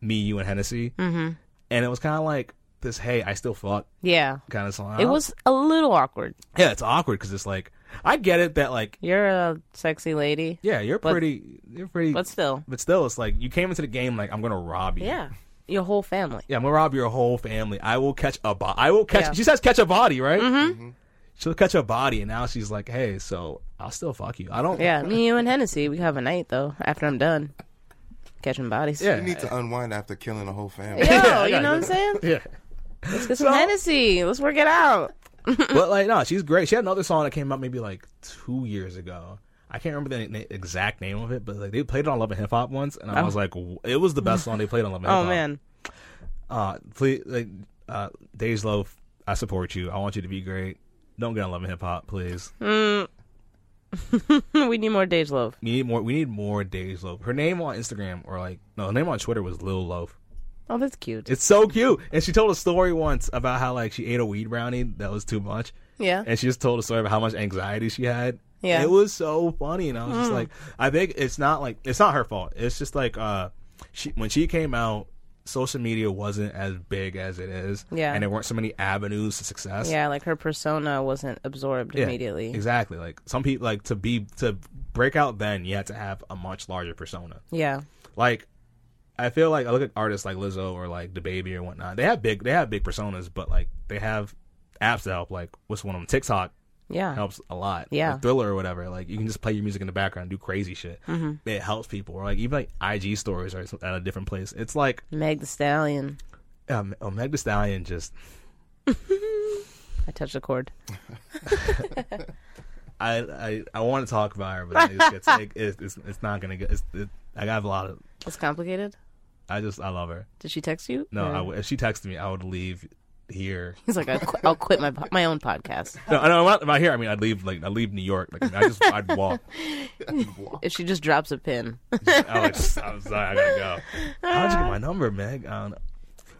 me, you, and Hennessy, mm-hmm. and it was kind of like this. Hey, I still fuck Yeah, kind of song. it was a little awkward. yeah, it's awkward because it's like I get it that like You're a sexy lady. yeah, you're But- pretty, you're pretty, But still. but still, it's like you came into the game like I'm gonna rob you. Yeah, your whole family. Yeah, I'm gonna rob your whole family. I will catch a body. I will catch. Yeah. She says catch a body, right? Mm-hmm. She'll catch a body, and now she's like, hey, so I'll still fuck you. I don't. Yeah, me, you, and Hennessy, we have a night though. After I'm done catching bodies. Yeah. You need to unwind after killing a whole family. Yo, [LAUGHS] I you know what I'm saying? Yeah. Let's get some So- Hennessy. Let's work it out. [LAUGHS] but like, no, she's great. She had another song that came out maybe like two years ago. I can't remember the na- exact name of it, but like they played it on Love and Hip Hop once, and I was like, w- it was the best song they played on Love and [LAUGHS] Hip Hop. Oh man, uh, please, like, uh, Dej Loaf, I support you. I want you to be great. Don't get on Love and Hip Hop, please. [LAUGHS] we need more Dej Loaf. We need more. We need more Dej Loaf. Her name on Instagram or like no, her name on Twitter was Lil Loaf. Oh, that's cute. It's so cute. And she told a story once about how like she ate a weed brownie that was too much. Yeah. And she just told a story about how much anxiety she had. Yeah. It was so funny and I was just like I think it's not like it's not her fault. It's just like uh she when she came out social media wasn't as big as it is. Yeah. And there weren't so many avenues to success. Yeah, like her persona wasn't absorbed Yeah, immediately. Exactly. Like some people like to be to break out then you had to have a much larger persona. Yeah. Like I feel like I look at artists like Lizzo or like DaBaby or whatnot. They have big they have big personas, but like they have apps to help. Like what's one of them? TikTok Yeah. helps a lot. Yeah. Like Triller or whatever. Like you can just play your music in the background, and do crazy shit. Mm-hmm. It helps people. Or like even like IG stories are at a different place. It's like Meg Thee Stallion. um, oh, Meg Thee Stallion just [LAUGHS] I touched a chord. [LAUGHS] I I, I want to talk about her, but it gets, it, it's, it's it's not gonna get. It's, it, I have a lot of. It's complicated. I just I love her. Did she text you? No, I if she texted me, I would leave here. He's like, I'll quit, I'll quit my po- my own podcast. No, no, not, not here. I mean, I'd leave like I'd leave New York. Like I just I'd [LAUGHS] walk. If she just drops a pin. I I'm sorry, I gotta go. How'd you get my number, Meg? I don't know.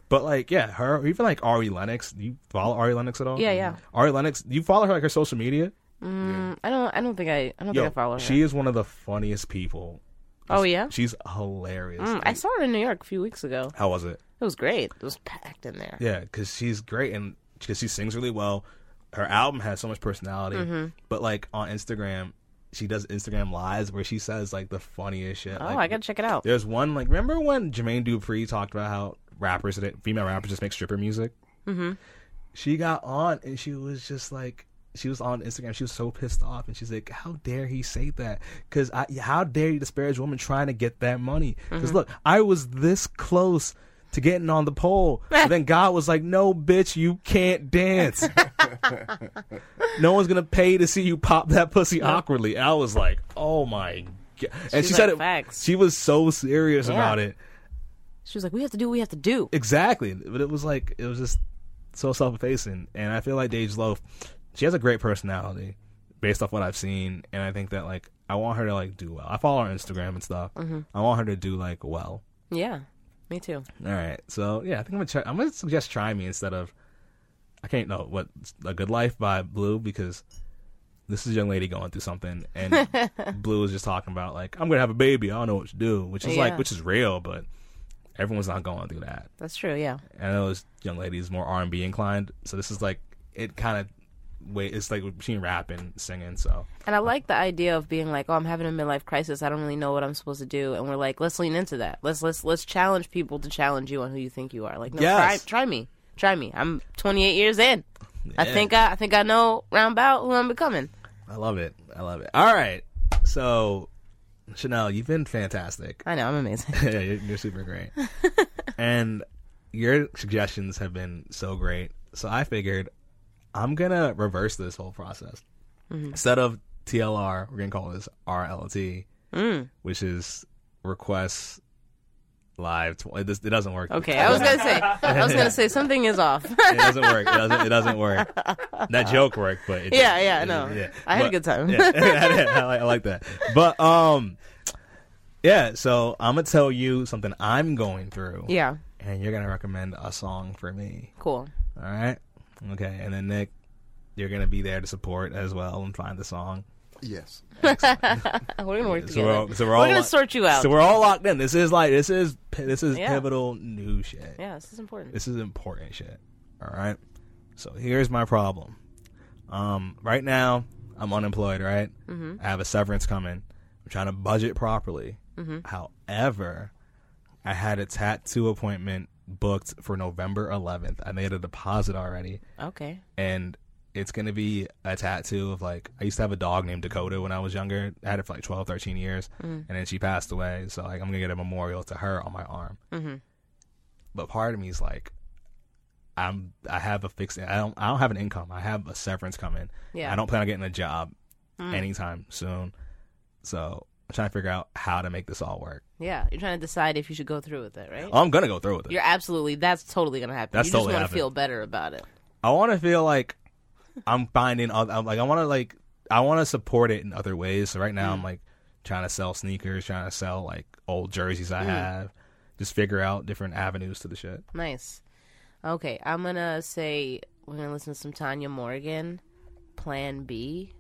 But like, yeah, her or even like Ari Lennox. Do you follow Ari Lennox at all? Yeah, yeah. Ari Lennox. Do you follow her like her social media? Mm, I don't. I don't think I. I don't Yo, think I follow her. she is one of the funniest people. oh yeah. She's hilarious. Mm, I saw her in New York a few weeks ago. How was it? It was great. It was packed in there. Yeah, because she's great and because she sings really well. her album has so much personality, Mhm. but like on Instagram, she does Instagram lives where she says like the funniest shit. Oh, like, I gotta check it out. There's one like remember when Jermaine Dupri talked about how rappers, female rappers, just make stripper music. Mm-hmm. She got on and she was just like. She was on Instagram. She was so pissed off, and she's like, "How dare he say that? Because I, how dare you disparage women trying to get that money? Because Mhm. look, I was this close to getting on the pole, and then God was like, "No, bitch, you can't dance. [LAUGHS] no one's gonna pay to see you pop that pussy awkwardly." And I was like, "Oh my god!" And She's she said like, it. "Facts." She was so serious Yeah. about it. She was like, "We have to do what we have to do." Exactly, but it was like it was just so self-effacing, and I feel like Dej Loaf, she has a great personality, based off what I've seen, and I think that like I want her to like do well. I follow her on Instagram and stuff. Mhm. I want her to do like well. Yeah, me too. All right, so yeah, I think I'm gonna try, I'm gonna suggest "Try Me" instead of I can't know what "A Good Life" by Blu because this is a young lady going through something, and [LAUGHS] Blu is just talking about like I'm gonna have a baby, I don't know what to do, which is Yeah. like which is real, but everyone's not going through that. That's true. Yeah. I know this young lady is more R and B inclined, so this is like it kind of wait. It's like between rap and singing. So And I like the idea of being like, "Oh, I'm having a midlife crisis. I don't really know what I'm supposed to do." And we're like, "Let's lean into that. Let's let's let's challenge people to challenge you on who you think you are. Like, no, Yes. try try me, try me. I'm 28 years in. I think I I think I know round about who I'm becoming. I love it. I love it. All right, so Chanel, you've been fantastic. I know I'm amazing. [LAUGHS] yeah, you're, you're super great, [LAUGHS] and your suggestions have been so great. So I figured I'm gonna reverse this whole process. Mhm. Instead of TLR, we're gonna call this RLT, Mm. which is requests live. Tw- it, it doesn't work. Okay, I was gonna say I was gonna say something is off. [LAUGHS] it doesn't work. It doesn't. It doesn't work. That [LAUGHS] joke worked, but it Yeah, yeah, no. didn't, I had a good time. Yeah, [LAUGHS] I, like, I like that. But um, yeah. So I'm gonna tell you something I'm going through. Yeah. and you're gonna recommend a song for me. Cool. All right. Okay, and then Nick, you're gonna be there to support as well and find the song. Yes. [LAUGHS] we're gonna work So together. we're, all, so we're, We're all gonna lo- sort you out. So we're all locked in. This is like this is this is Yeah. pivotal new shit. Yeah, this is important. This is important shit. All right. So here's my problem. Um, right now I'm unemployed. Right. Mhm. I have a severance coming. I'm trying to budget properly. Mhm. However, I had a tattoo appointment booked for November 11th. I made a deposit already. Okay. And it's going to be a tattoo of like, I used to have a dog named Dakota when I was younger. I had it for like 12, 13 years. Mm. And then she passed away. So like, I'm going to get a memorial to her on my arm. Mhm. But part of me is like, I'm, I have a fixed, I don't, I don't have an income. I have a severance coming. Yeah. I don't plan on getting a job Mm. anytime soon. So I'm trying to figure out how to make this all work. Yeah, you're trying to decide if you should go through with it, right? I'm going to go through with it. You're absolutely. That's totally gonna happen. That's you totally just want to happening. feel better about it. I want to feel like I'm finding other, I'm like I want to like I want to support it in other ways. So right now I'm like trying to sell sneakers, trying to sell like old jerseys I Mm. have, just figure out different avenues to the shit. Nice. Okay, I'm gonna say we're gonna listen to some Tanya Morgan, Plan B.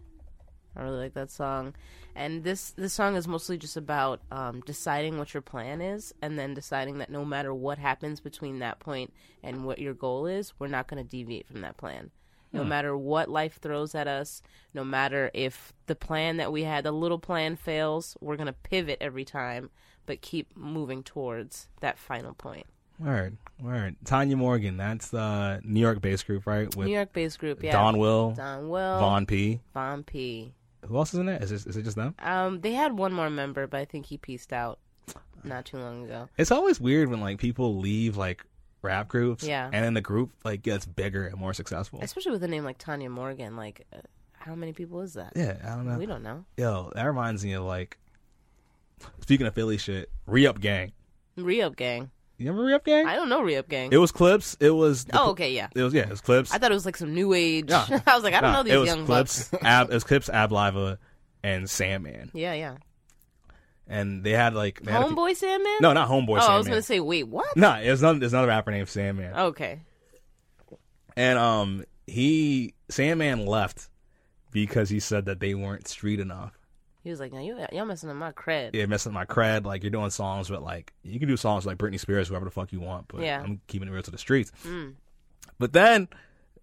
I really like that song, and this this song is mostly just about um, deciding what your plan is, and then deciding that no matter what happens between that point and what your goal is, we're not gonna deviate from that plan. No Hmm. matter what life throws at us, no matter if the plan that we had, the little plan fails, we're gonna pivot every time, but keep moving towards that final point. Word, word. Tanya Morgan, that's the New York based group, right? New York based group, yeah. Don Will, Don Will, Von Pea. Von Pea. Who else is in there? Is, this, is it just them? Um, they had one more member, but I think he pieced out not too long ago. It's always weird when like people leave like rap groups, Yeah. and then the group like gets bigger and more successful. Especially with a name like Tanya Morgan, like uh, how many people is that? Yeah, I don't know. We don't know. Yo, that reminds me of like speaking of Philly shit, re up gang. Re-up gang. You remember re-up gang? I don't know re-up gang. It was Clipse. It was. the Oh, okay, yeah. It was yeah. It was Clipse. I thought it was like some new age. Nah. [LAUGHS] I was like, I don't Nah, know these it was young clips. bucks. [LAUGHS] Ab, it was Clipse. Ab Liva and Sandman, Yeah, yeah. and they had like they had few- Homeboy Sandman? No, not Homeboy Oh, I was gonna say, wait, what? No, it's another. There's another rapper named Sandman. Okay. And um, he Sandman left because he said that they weren't street enough. He was like, "No, you y'all messing up my cred." Yeah, messing with my cred. Like you're doing songs with like you can do songs like Britney Spears, whoever the fuck you want, but Yeah. I'm keeping it real to the streets. Mm. But then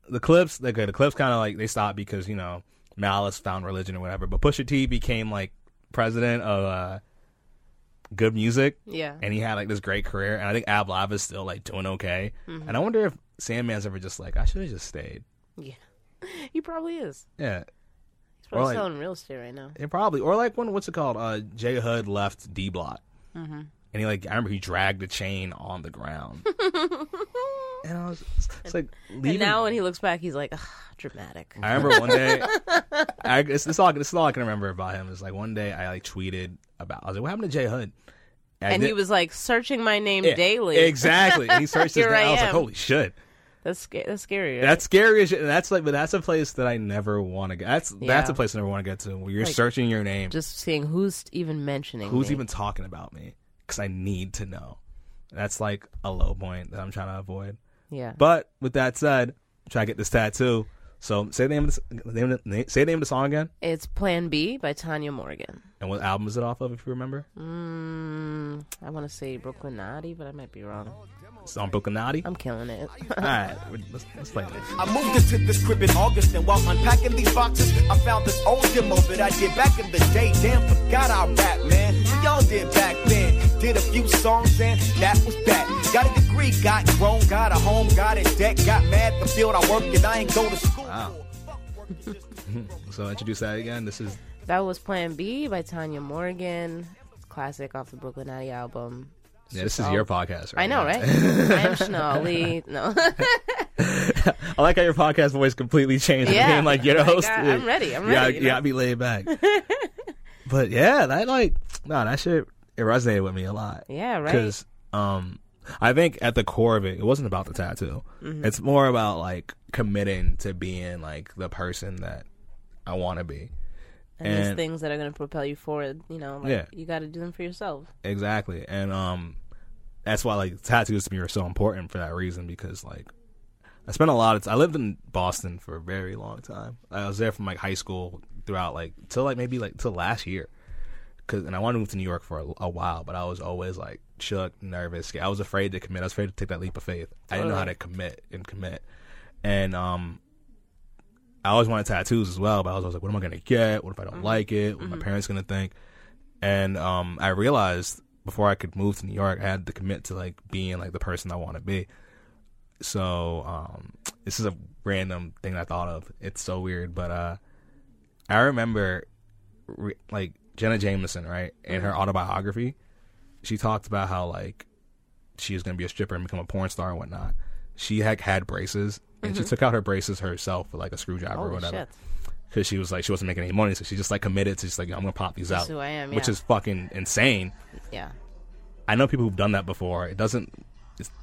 the Clipse, like the Clipse, kind of like they stopped because you know Malice found religion or whatever. But Pusha T became like president of uh, Good Music, Yeah. and he had like this great career. And I think Ab Liva is still like doing okay. Mhm. And I wonder if Sandman's ever just like I should have just stayed. Yeah. [LAUGHS] He probably is. Yeah, He's probably like- selling real estate right now. it probably or like when what's it called? Uh, J Hood left D Block. Mm-hmm. And he like I remember he dragged the chain on the ground. [LAUGHS] and I was it's like And now when he looks back, he's like, "Ugh, dramatic. I remember one day [LAUGHS] I this is all this is all I can remember about him is like one day I like tweeted about I was like, What happened to Jay Hood? I and did- he was like searching my name Yeah, daily. Exactly. And he searched [LAUGHS] his name. I, I was like. Holy shit. That's sca- that's scary. Right? That's scary as shit. That's like but that's a place that I never want to get. That's that's a place I never want to get to where you're Like, searching your name. just seeing who's even mentioning. Who's me. even talking about me? Because I need to know. That's like a low point that I'm trying to avoid. Yeah. But with that said, I'm to get this tattoo. So say the name of the, name of the say the name of the song again. It's Plan B by Tanya Morgan. And what album is it off of, if you remember? Mm, I want to say Brooklynati, but I might be wrong. It's on Brooklynati. I'm killing it. [LAUGHS] All right, let's, let's play this. I moved into this crib in August, and while unpacking these boxes, I found this old demo that I did back in the day. Damn, forgot I rap, man. We all did back then. Did a few songs, and that was that. Got a degree, got grown, got a home, got a debt, got mad. The field I work in, I ain't go to school. Wow. [LAUGHS] so introduce that again. This is That was Plan B by Tanya Morgan. Classic off the Brooklynati album. Yeah. This is your podcast, right? I know, right? [LAUGHS] I am Shnali. No. [LAUGHS] I like how your podcast voice completely changed. Yeah. Yeah, like you're the Like, host. I- I'm ready, I'm ready, you you know? gotta be laid back. but yeah, that like no, that shit it resonated with me a lot. Yeah, right. Because um, I think at the core of it, it wasn't about the tattoo. Mhm. It's more about like committing to being like the person that I want to be. and, there's things that are going to propel you forward. You know, like, Yeah. you got to do them for yourself. Exactly. And um that's why like tattoos to me are so important for that reason because like I spent a lot of t- I lived in Boston for a very long time. I was there from like high school throughout like till like maybe like till last year. Cause and I wanted to move to New York for a, a while, but I was always like shook, nervous. I was afraid to commit. I was afraid to take that leap of faith. I didn't know how to commit and commit. And um I always wanted tattoos as well, but I was always like, what am I gonna get? What if I don't like it? What are my parents gonna think? And um, I realized before I could move to New York, I had to commit to like being like the person I want to be. So um, this is a random thing I thought of. It's so weird, but uh, I remember re- like Jenna Jameson, right, in her autobiography, she talked about how like she was gonna be a stripper and become a porn star and whatnot. She had had braces, and she Mhm. took out her braces herself with like a screwdriver or whatever because she was like she wasn't making any money, so she just like committed to just like I'm gonna pop these out, is who I am, which yeah. is fucking insane. Yeah. I know people who've done that before. It doesn't.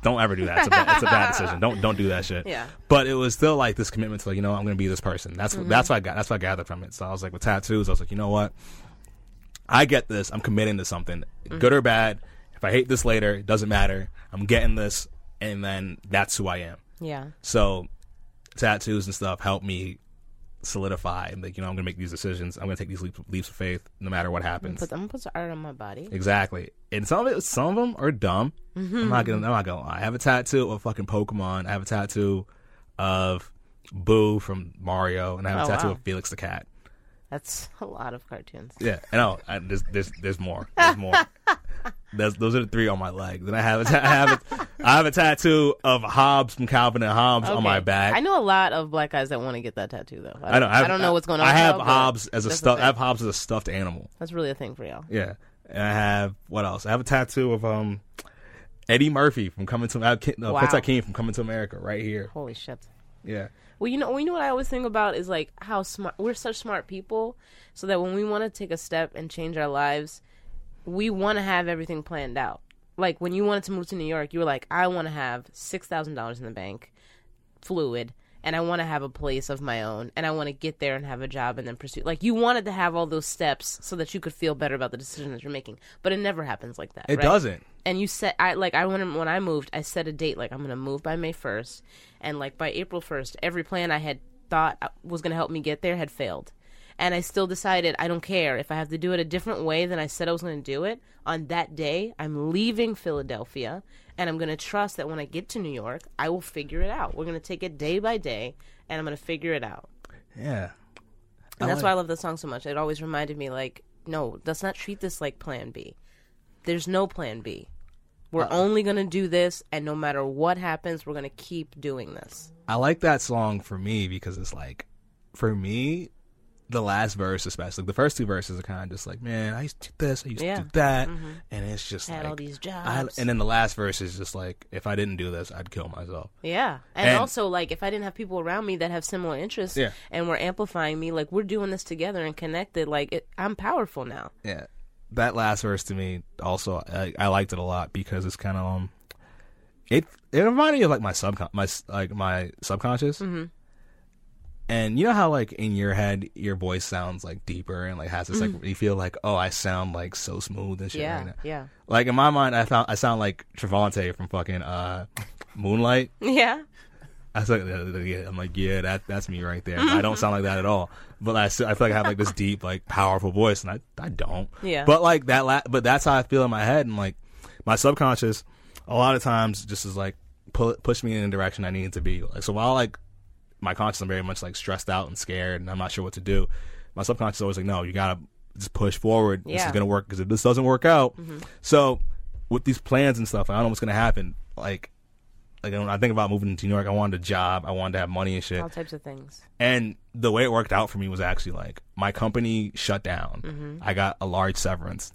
Don't ever do that. It's a, bad, it's a bad decision. Don't don't do that shit. Yeah. But it was still like this commitment to like you know I'm gonna be this person. That's Mhm. that's what I got. That's what I gathered from it. So I was like with tattoos. I was like you know what, I get this. I'm committing to something, good or bad. If I hate this later, it doesn't matter. I'm getting this, and then that's who I am. Yeah. So tattoos and stuff help me solidify and like you know I'm gonna make these decisions. I'm gonna take these leaps, leaps of faith no matter what I'm happens. gonna put, I'm gonna put some art on my body. Exactly. And some of it, some of them are dumb. I'm not gonna, I'm not gonna lie. I have a tattoo of fucking Pokemon. I have a tattoo of Boo from Mario, and I have Oh, a tattoo wow. of Felix the Cat. That's a lot of cartoons. Yeah, I know. I, there's, there's, there's more. There's more. [LAUGHS] There's, those are the three on my leg. Then I have a, [LAUGHS] I have a, I have a tattoo of Hobbes from Calvin and Hobbes on my back. I know a lot of black guys that want to get that tattoo though. I don't. I, I don't know what's going on. I have Hobbes as a that's stuff. I have Hobbes as a stuffed animal. That's really a thing for y'all. Yeah, and I have what else? I have a tattoo of um Eddie Murphy from Coming to uh, no, Wow. Prince Akeem from Coming to America right here. Holy shit. Yeah, Well, you know, you know what I always think about is like how smart we're such smart people, so that when we want to take a step and change our lives, we want to have everything planned out. Like when you wanted to move to New York, you were like, I want to have six thousand dollars in the bank, fluid, and I want to have a place of my own, and I want to get there and have a job and then pursue. Like you wanted to have all those steps so that you could feel better about the decision that you're making, but it never happens like that. It right? doesn't. And you set I like I when when I moved, I set a date like I'm gonna move by May first, and like by April first, every plan I had thought uh, was gonna help me get there had failed, And I still decided I don't care if I have to do it a different way than I said I was going to do it. On that day, I'm leaving Philadelphia, and I'm going to trust that when I get to New York, I will figure it out. We're going to take it day by day, and I'm going to figure it out. Yeah. And that's like- why I love the song so much. It always reminded me, like, no, let's not treat this like Plan B. There's no Plan B. We're Uh-uh. only going to do this, and no matter what happens, we're going to keep doing this. I like that song for me because it's like, for me, the last verse especially, the first two verses are kind of just like, man, I used to do this, I used Yeah. to do that, Mhm. and it's just Had like, all these I- jobs. and then the last verse is just like, if I didn't do this, I'd kill myself. Yeah. And, And- also, like, if I didn't have people around me that have similar interests Yeah. and were amplifying me, like, we're doing this together and connected, like, it, I'm powerful now. Yeah, that last verse to me also I, I liked it a lot because it's kind of um, it it reminded me of like my subcon my like my subconscious. Mm-hmm. And you know how like in your head your voice sounds like deeper and like has this like Mhm. you feel like oh I sound like so smooth and shit Yeah, right yeah. Like in my mind I found I sound like Trevante from fucking uh Moonlight. [LAUGHS] Yeah. I was like, yeah, I'm like, yeah, that that's me right there. I don't sound like that at all, but I feel like I have like this deep, like powerful voice, and I I don't. Yeah. But like that, la- but that's how I feel in my head, and like my subconscious, a lot of times just is like pull push me in the direction I need to be. Like so while like my conscious, I'm very much like stressed out and scared, and I'm not sure what to do. My subconscious is always like, no, you gotta just push forward. Yeah. This is gonna work because if this doesn't work out, Mhm. so with these plans and stuff, I don't know what's gonna happen. Like, like when I think about moving to New York, I wanted a job, I wanted to have money and shit. All types of things. And the way it worked out for me was actually like my company shut down. Mhm. I got a large severance.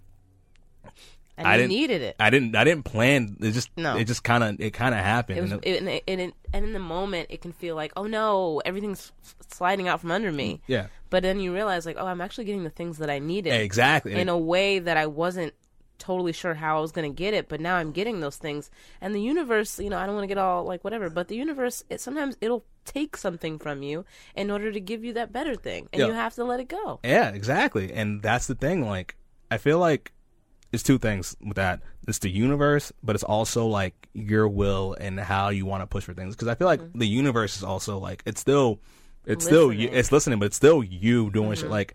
And I didn't, needed it. I didn't. I didn't plan. It just. No. It just kind of. It kind of happened. It was, And it- it, and, it, and, it- and in the moment, it can feel like, oh no, everything's sliding out from under me. Yeah. But then you realize, like, oh, I'm actually getting the things that I needed. Exactly. In a way that I wasn't totally sure how I was going to get it, but now I'm getting those things. And the universe, you know, I don't want to get all like whatever, but the universe, it, sometimes it'll take something from you in order to give you that better thing, and Yeah. you have to let it go. yeah, exactly. And that's the thing. Like, I feel like it's two things with that. It's the universe, but it's also like your will and how you want to push for things. Because I feel like Mm-hmm. the universe is also like it's still, it's still you. It's listening, but it's still you doing shit. Mhm. Like,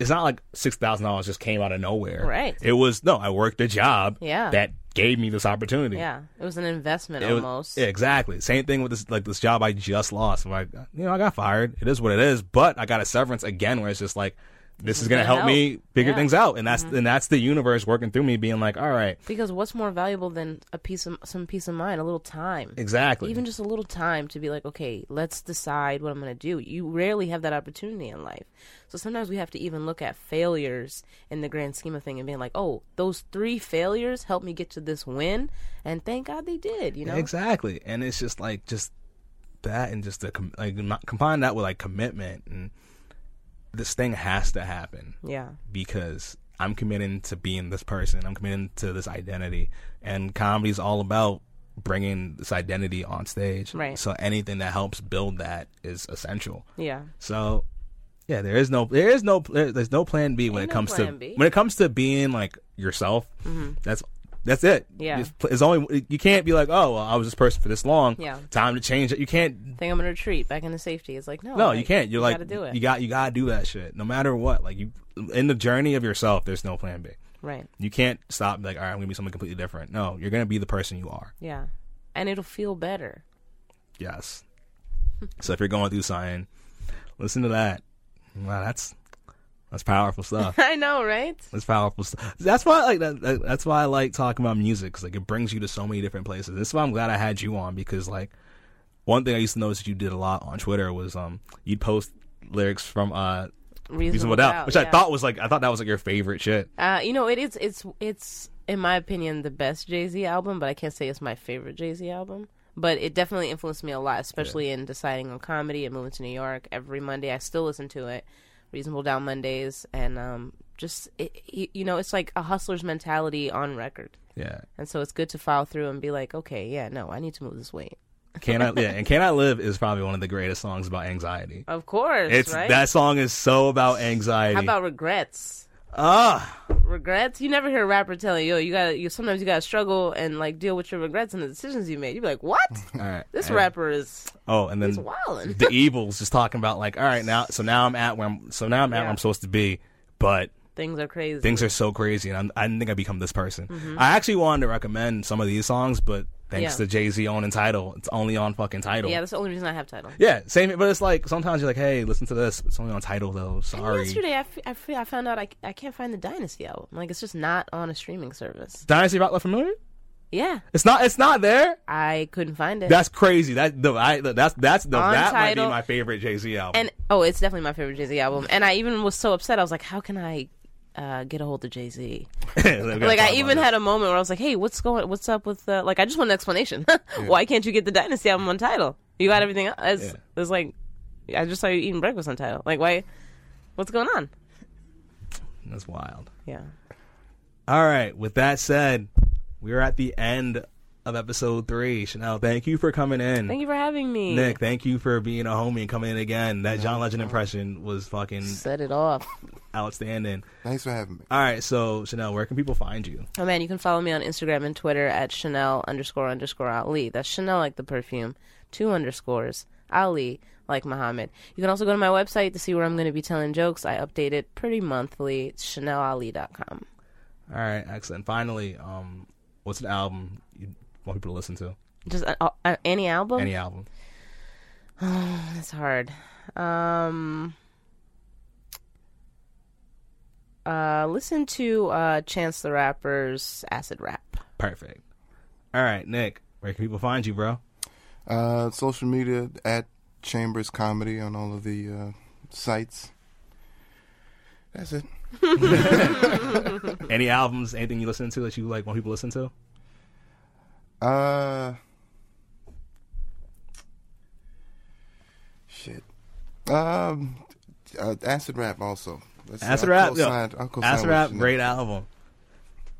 it's not like six thousand dollars just came out of nowhere. Right. It was no. I worked a job. Yeah. That gave me this opportunity. Yeah, it was an investment It was- almost. yeah, exactly. Same thing with this like this job I just lost. Like, you know, I got fired. It is what it is. But I got a severance again where it's just like this, is gonna, help, me figure Yeah. things out. And that's Mhm. and that's the universe working through me being like, all right. Because what's more valuable than a piece of some peace of mind, a little time. Exactly. Even just a little time to be like, okay, let's decide what I'm going to do. You rarely have that opportunity in life. So sometimes we have to even look at failures in the grand scheme of thing and being like, oh, those three failures helped me get to this win, and thank God they did. You know, Exactly. And it's just like just that and just the like combine that with like commitment and this thing has to happen. Yeah. Because I'm committing to being this person. I'm committing to this identity. And comedy's all about bringing this identity on stage. Right. So anything that helps build that is essential. Yeah. So yeah, there is no there is no there's no plan B when Ain't it comes plan to B. when it comes to being like yourself. Mhm. That's that's it. Yeah. It's, only you can't be like, oh, well, I was this person for this long. Yeah. Time to change it. You can't. think I'm going to retreat back into safety. It's like no, No, like, you can't. You're like gotta do it. you got you got to do that shit. No matter what, like you in the journey of yourself, there's no plan B. Right. You can't stop like, all right, I'm gonna be something completely different. No, you're gonna be the person you are. yeah, and it'll feel better. Yes. [LAUGHS] so if you're going through something, listen to that. Wow, that's that's powerful stuff. [LAUGHS] I know, right? That's powerful stuff. That's why I like that. that- That's why I like talking about music because like it brings you to so many different places. That's why I'm glad I had you on because like one thing I used to notice that you did a lot on Twitter was um you'd post lyrics from uh Reasonable Doubt, which I thought was like I thought that was like your favorite shit. Uh, you know, it is. It's it's in my opinion the best Jay Z album, but I can't say it's my favorite Jay Z album. But it definitely influenced me a lot, especially in deciding on comedy and moving to New York. Every Monday, I still listen to it. Reasonable Doubt Mondays, and um, just it, you know, it's like a hustler's mentality on record. Yeah. And so it's good to file through and be like, okay, yeah, no, I need to move this weight. [LAUGHS] Can I yeah, and Can I Live is probably one of the greatest songs about anxiety. Of course, It's right? that song is so about anxiety. How about regrets? Ah, regrets. You never hear a rapper telling yo, you gotta. You sometimes you gotta struggle and like deal with your regrets and the decisions you made. You be like, what? [LAUGHS] All right. This rapper is. Oh, and then He's wildin'. the evils just talking about like, all right, now so now I'm at where I'm so now I'm at where I'm supposed to be, but Things are crazy. things are so crazy, and I'm, I didn't think I'd become this person. Mhm. I actually wanted to recommend some of these songs, but thanks Yeah. to Jay Z owning Tidal, it's only on fucking Tidal. Yeah, that's the only reason I have Tidal. Yeah, same. But it's like sometimes you're like, hey, listen to this. It's only on Tidal though. Sorry. Yesterday, I, f- I, f- I found out I, I can't find the Dynasty album. Like, it's just not on a streaming service. Dynasty Roc La Familia? Yeah, It's not. It's not there. I couldn't find it. That's crazy. That the I that's that's the On that might be my favorite Jay Z album. and oh, it's definitely my favorite Jay Z album. And I even was so upset. I was like, how can I uh, get a hold of Jay Z? [LAUGHS] like, I even had a moment where I was like, hey, what's going? What's up with the? Like, I just want an explanation. [LAUGHS] Why can't you get the Dynasty album on Tidal? You got everything else. It's, Yeah. it's like, I just saw you eating breakfast on Tidal. Like, why? What's going on? That's wild. Yeah. All right. With that said, we're at the end of episode three. Chanel, thank you for coming in. Thank you for having me. Nick, thank you for being a homie and coming in again. That John Legend impression was fucking Set it off. outstanding. Thanks for having me. All right, so Chanel, where can people find you? Oh man, you can follow me on Instagram and Twitter at Chanel underscore underscore Ali. That's Chanel like the perfume. Two underscores. Ali like Muhammad. You can also go to my website to see where I'm going to be telling jokes. I update it pretty monthly. It's ChanelAli.com. All right, excellent. Finally, um, what's an album you want people to listen to? Just uh, uh, any album? Any album? [SIGHS] That's hard. Um, uh, listen to uh, Chance the Rapper's Acid Rap. Perfect. All right, Nick, where can people find you, bro? Uh, social media at Chambers Comedy on all of the uh, sites. That's it. [LAUGHS] [LAUGHS] Any albums, anything you listen to that you like want people to listen to? Uh, shit. Um, uh, acid rap also. Let's- Acid Rap, co-sign- yo, Acid Rap, you. great album.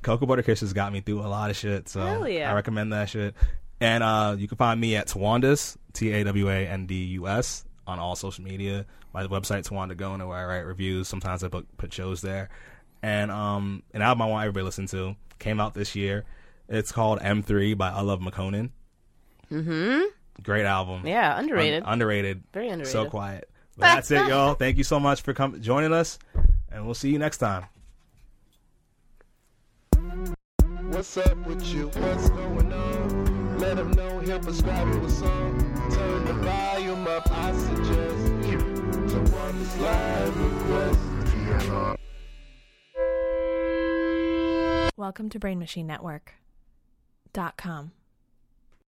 Cocoa Butter Kisses got me through a lot of shit, so Hell yeah. I recommend that shit. And uh, you can find me at Tawandus, T A W A N D U S, on all social media. My website, Tawanda Gona, where I write reviews. Sometimes I put, put shows there. And um, an album I want everybody to listen to came out this year. It's called M3 by I Love Makonnen. Mm-hmm. Great album. Yeah, underrated. Un- underrated. Very underrated. So quiet. But that's it, y'all. [LAUGHS] Thank you so much for com- joining us, and we'll see you next time. What's up with you? What's going on? Let them know he'll prescribe you a song. Turn the volume up, I suggest. To one this live request. Welcome to Brain Machine Network. Dot com.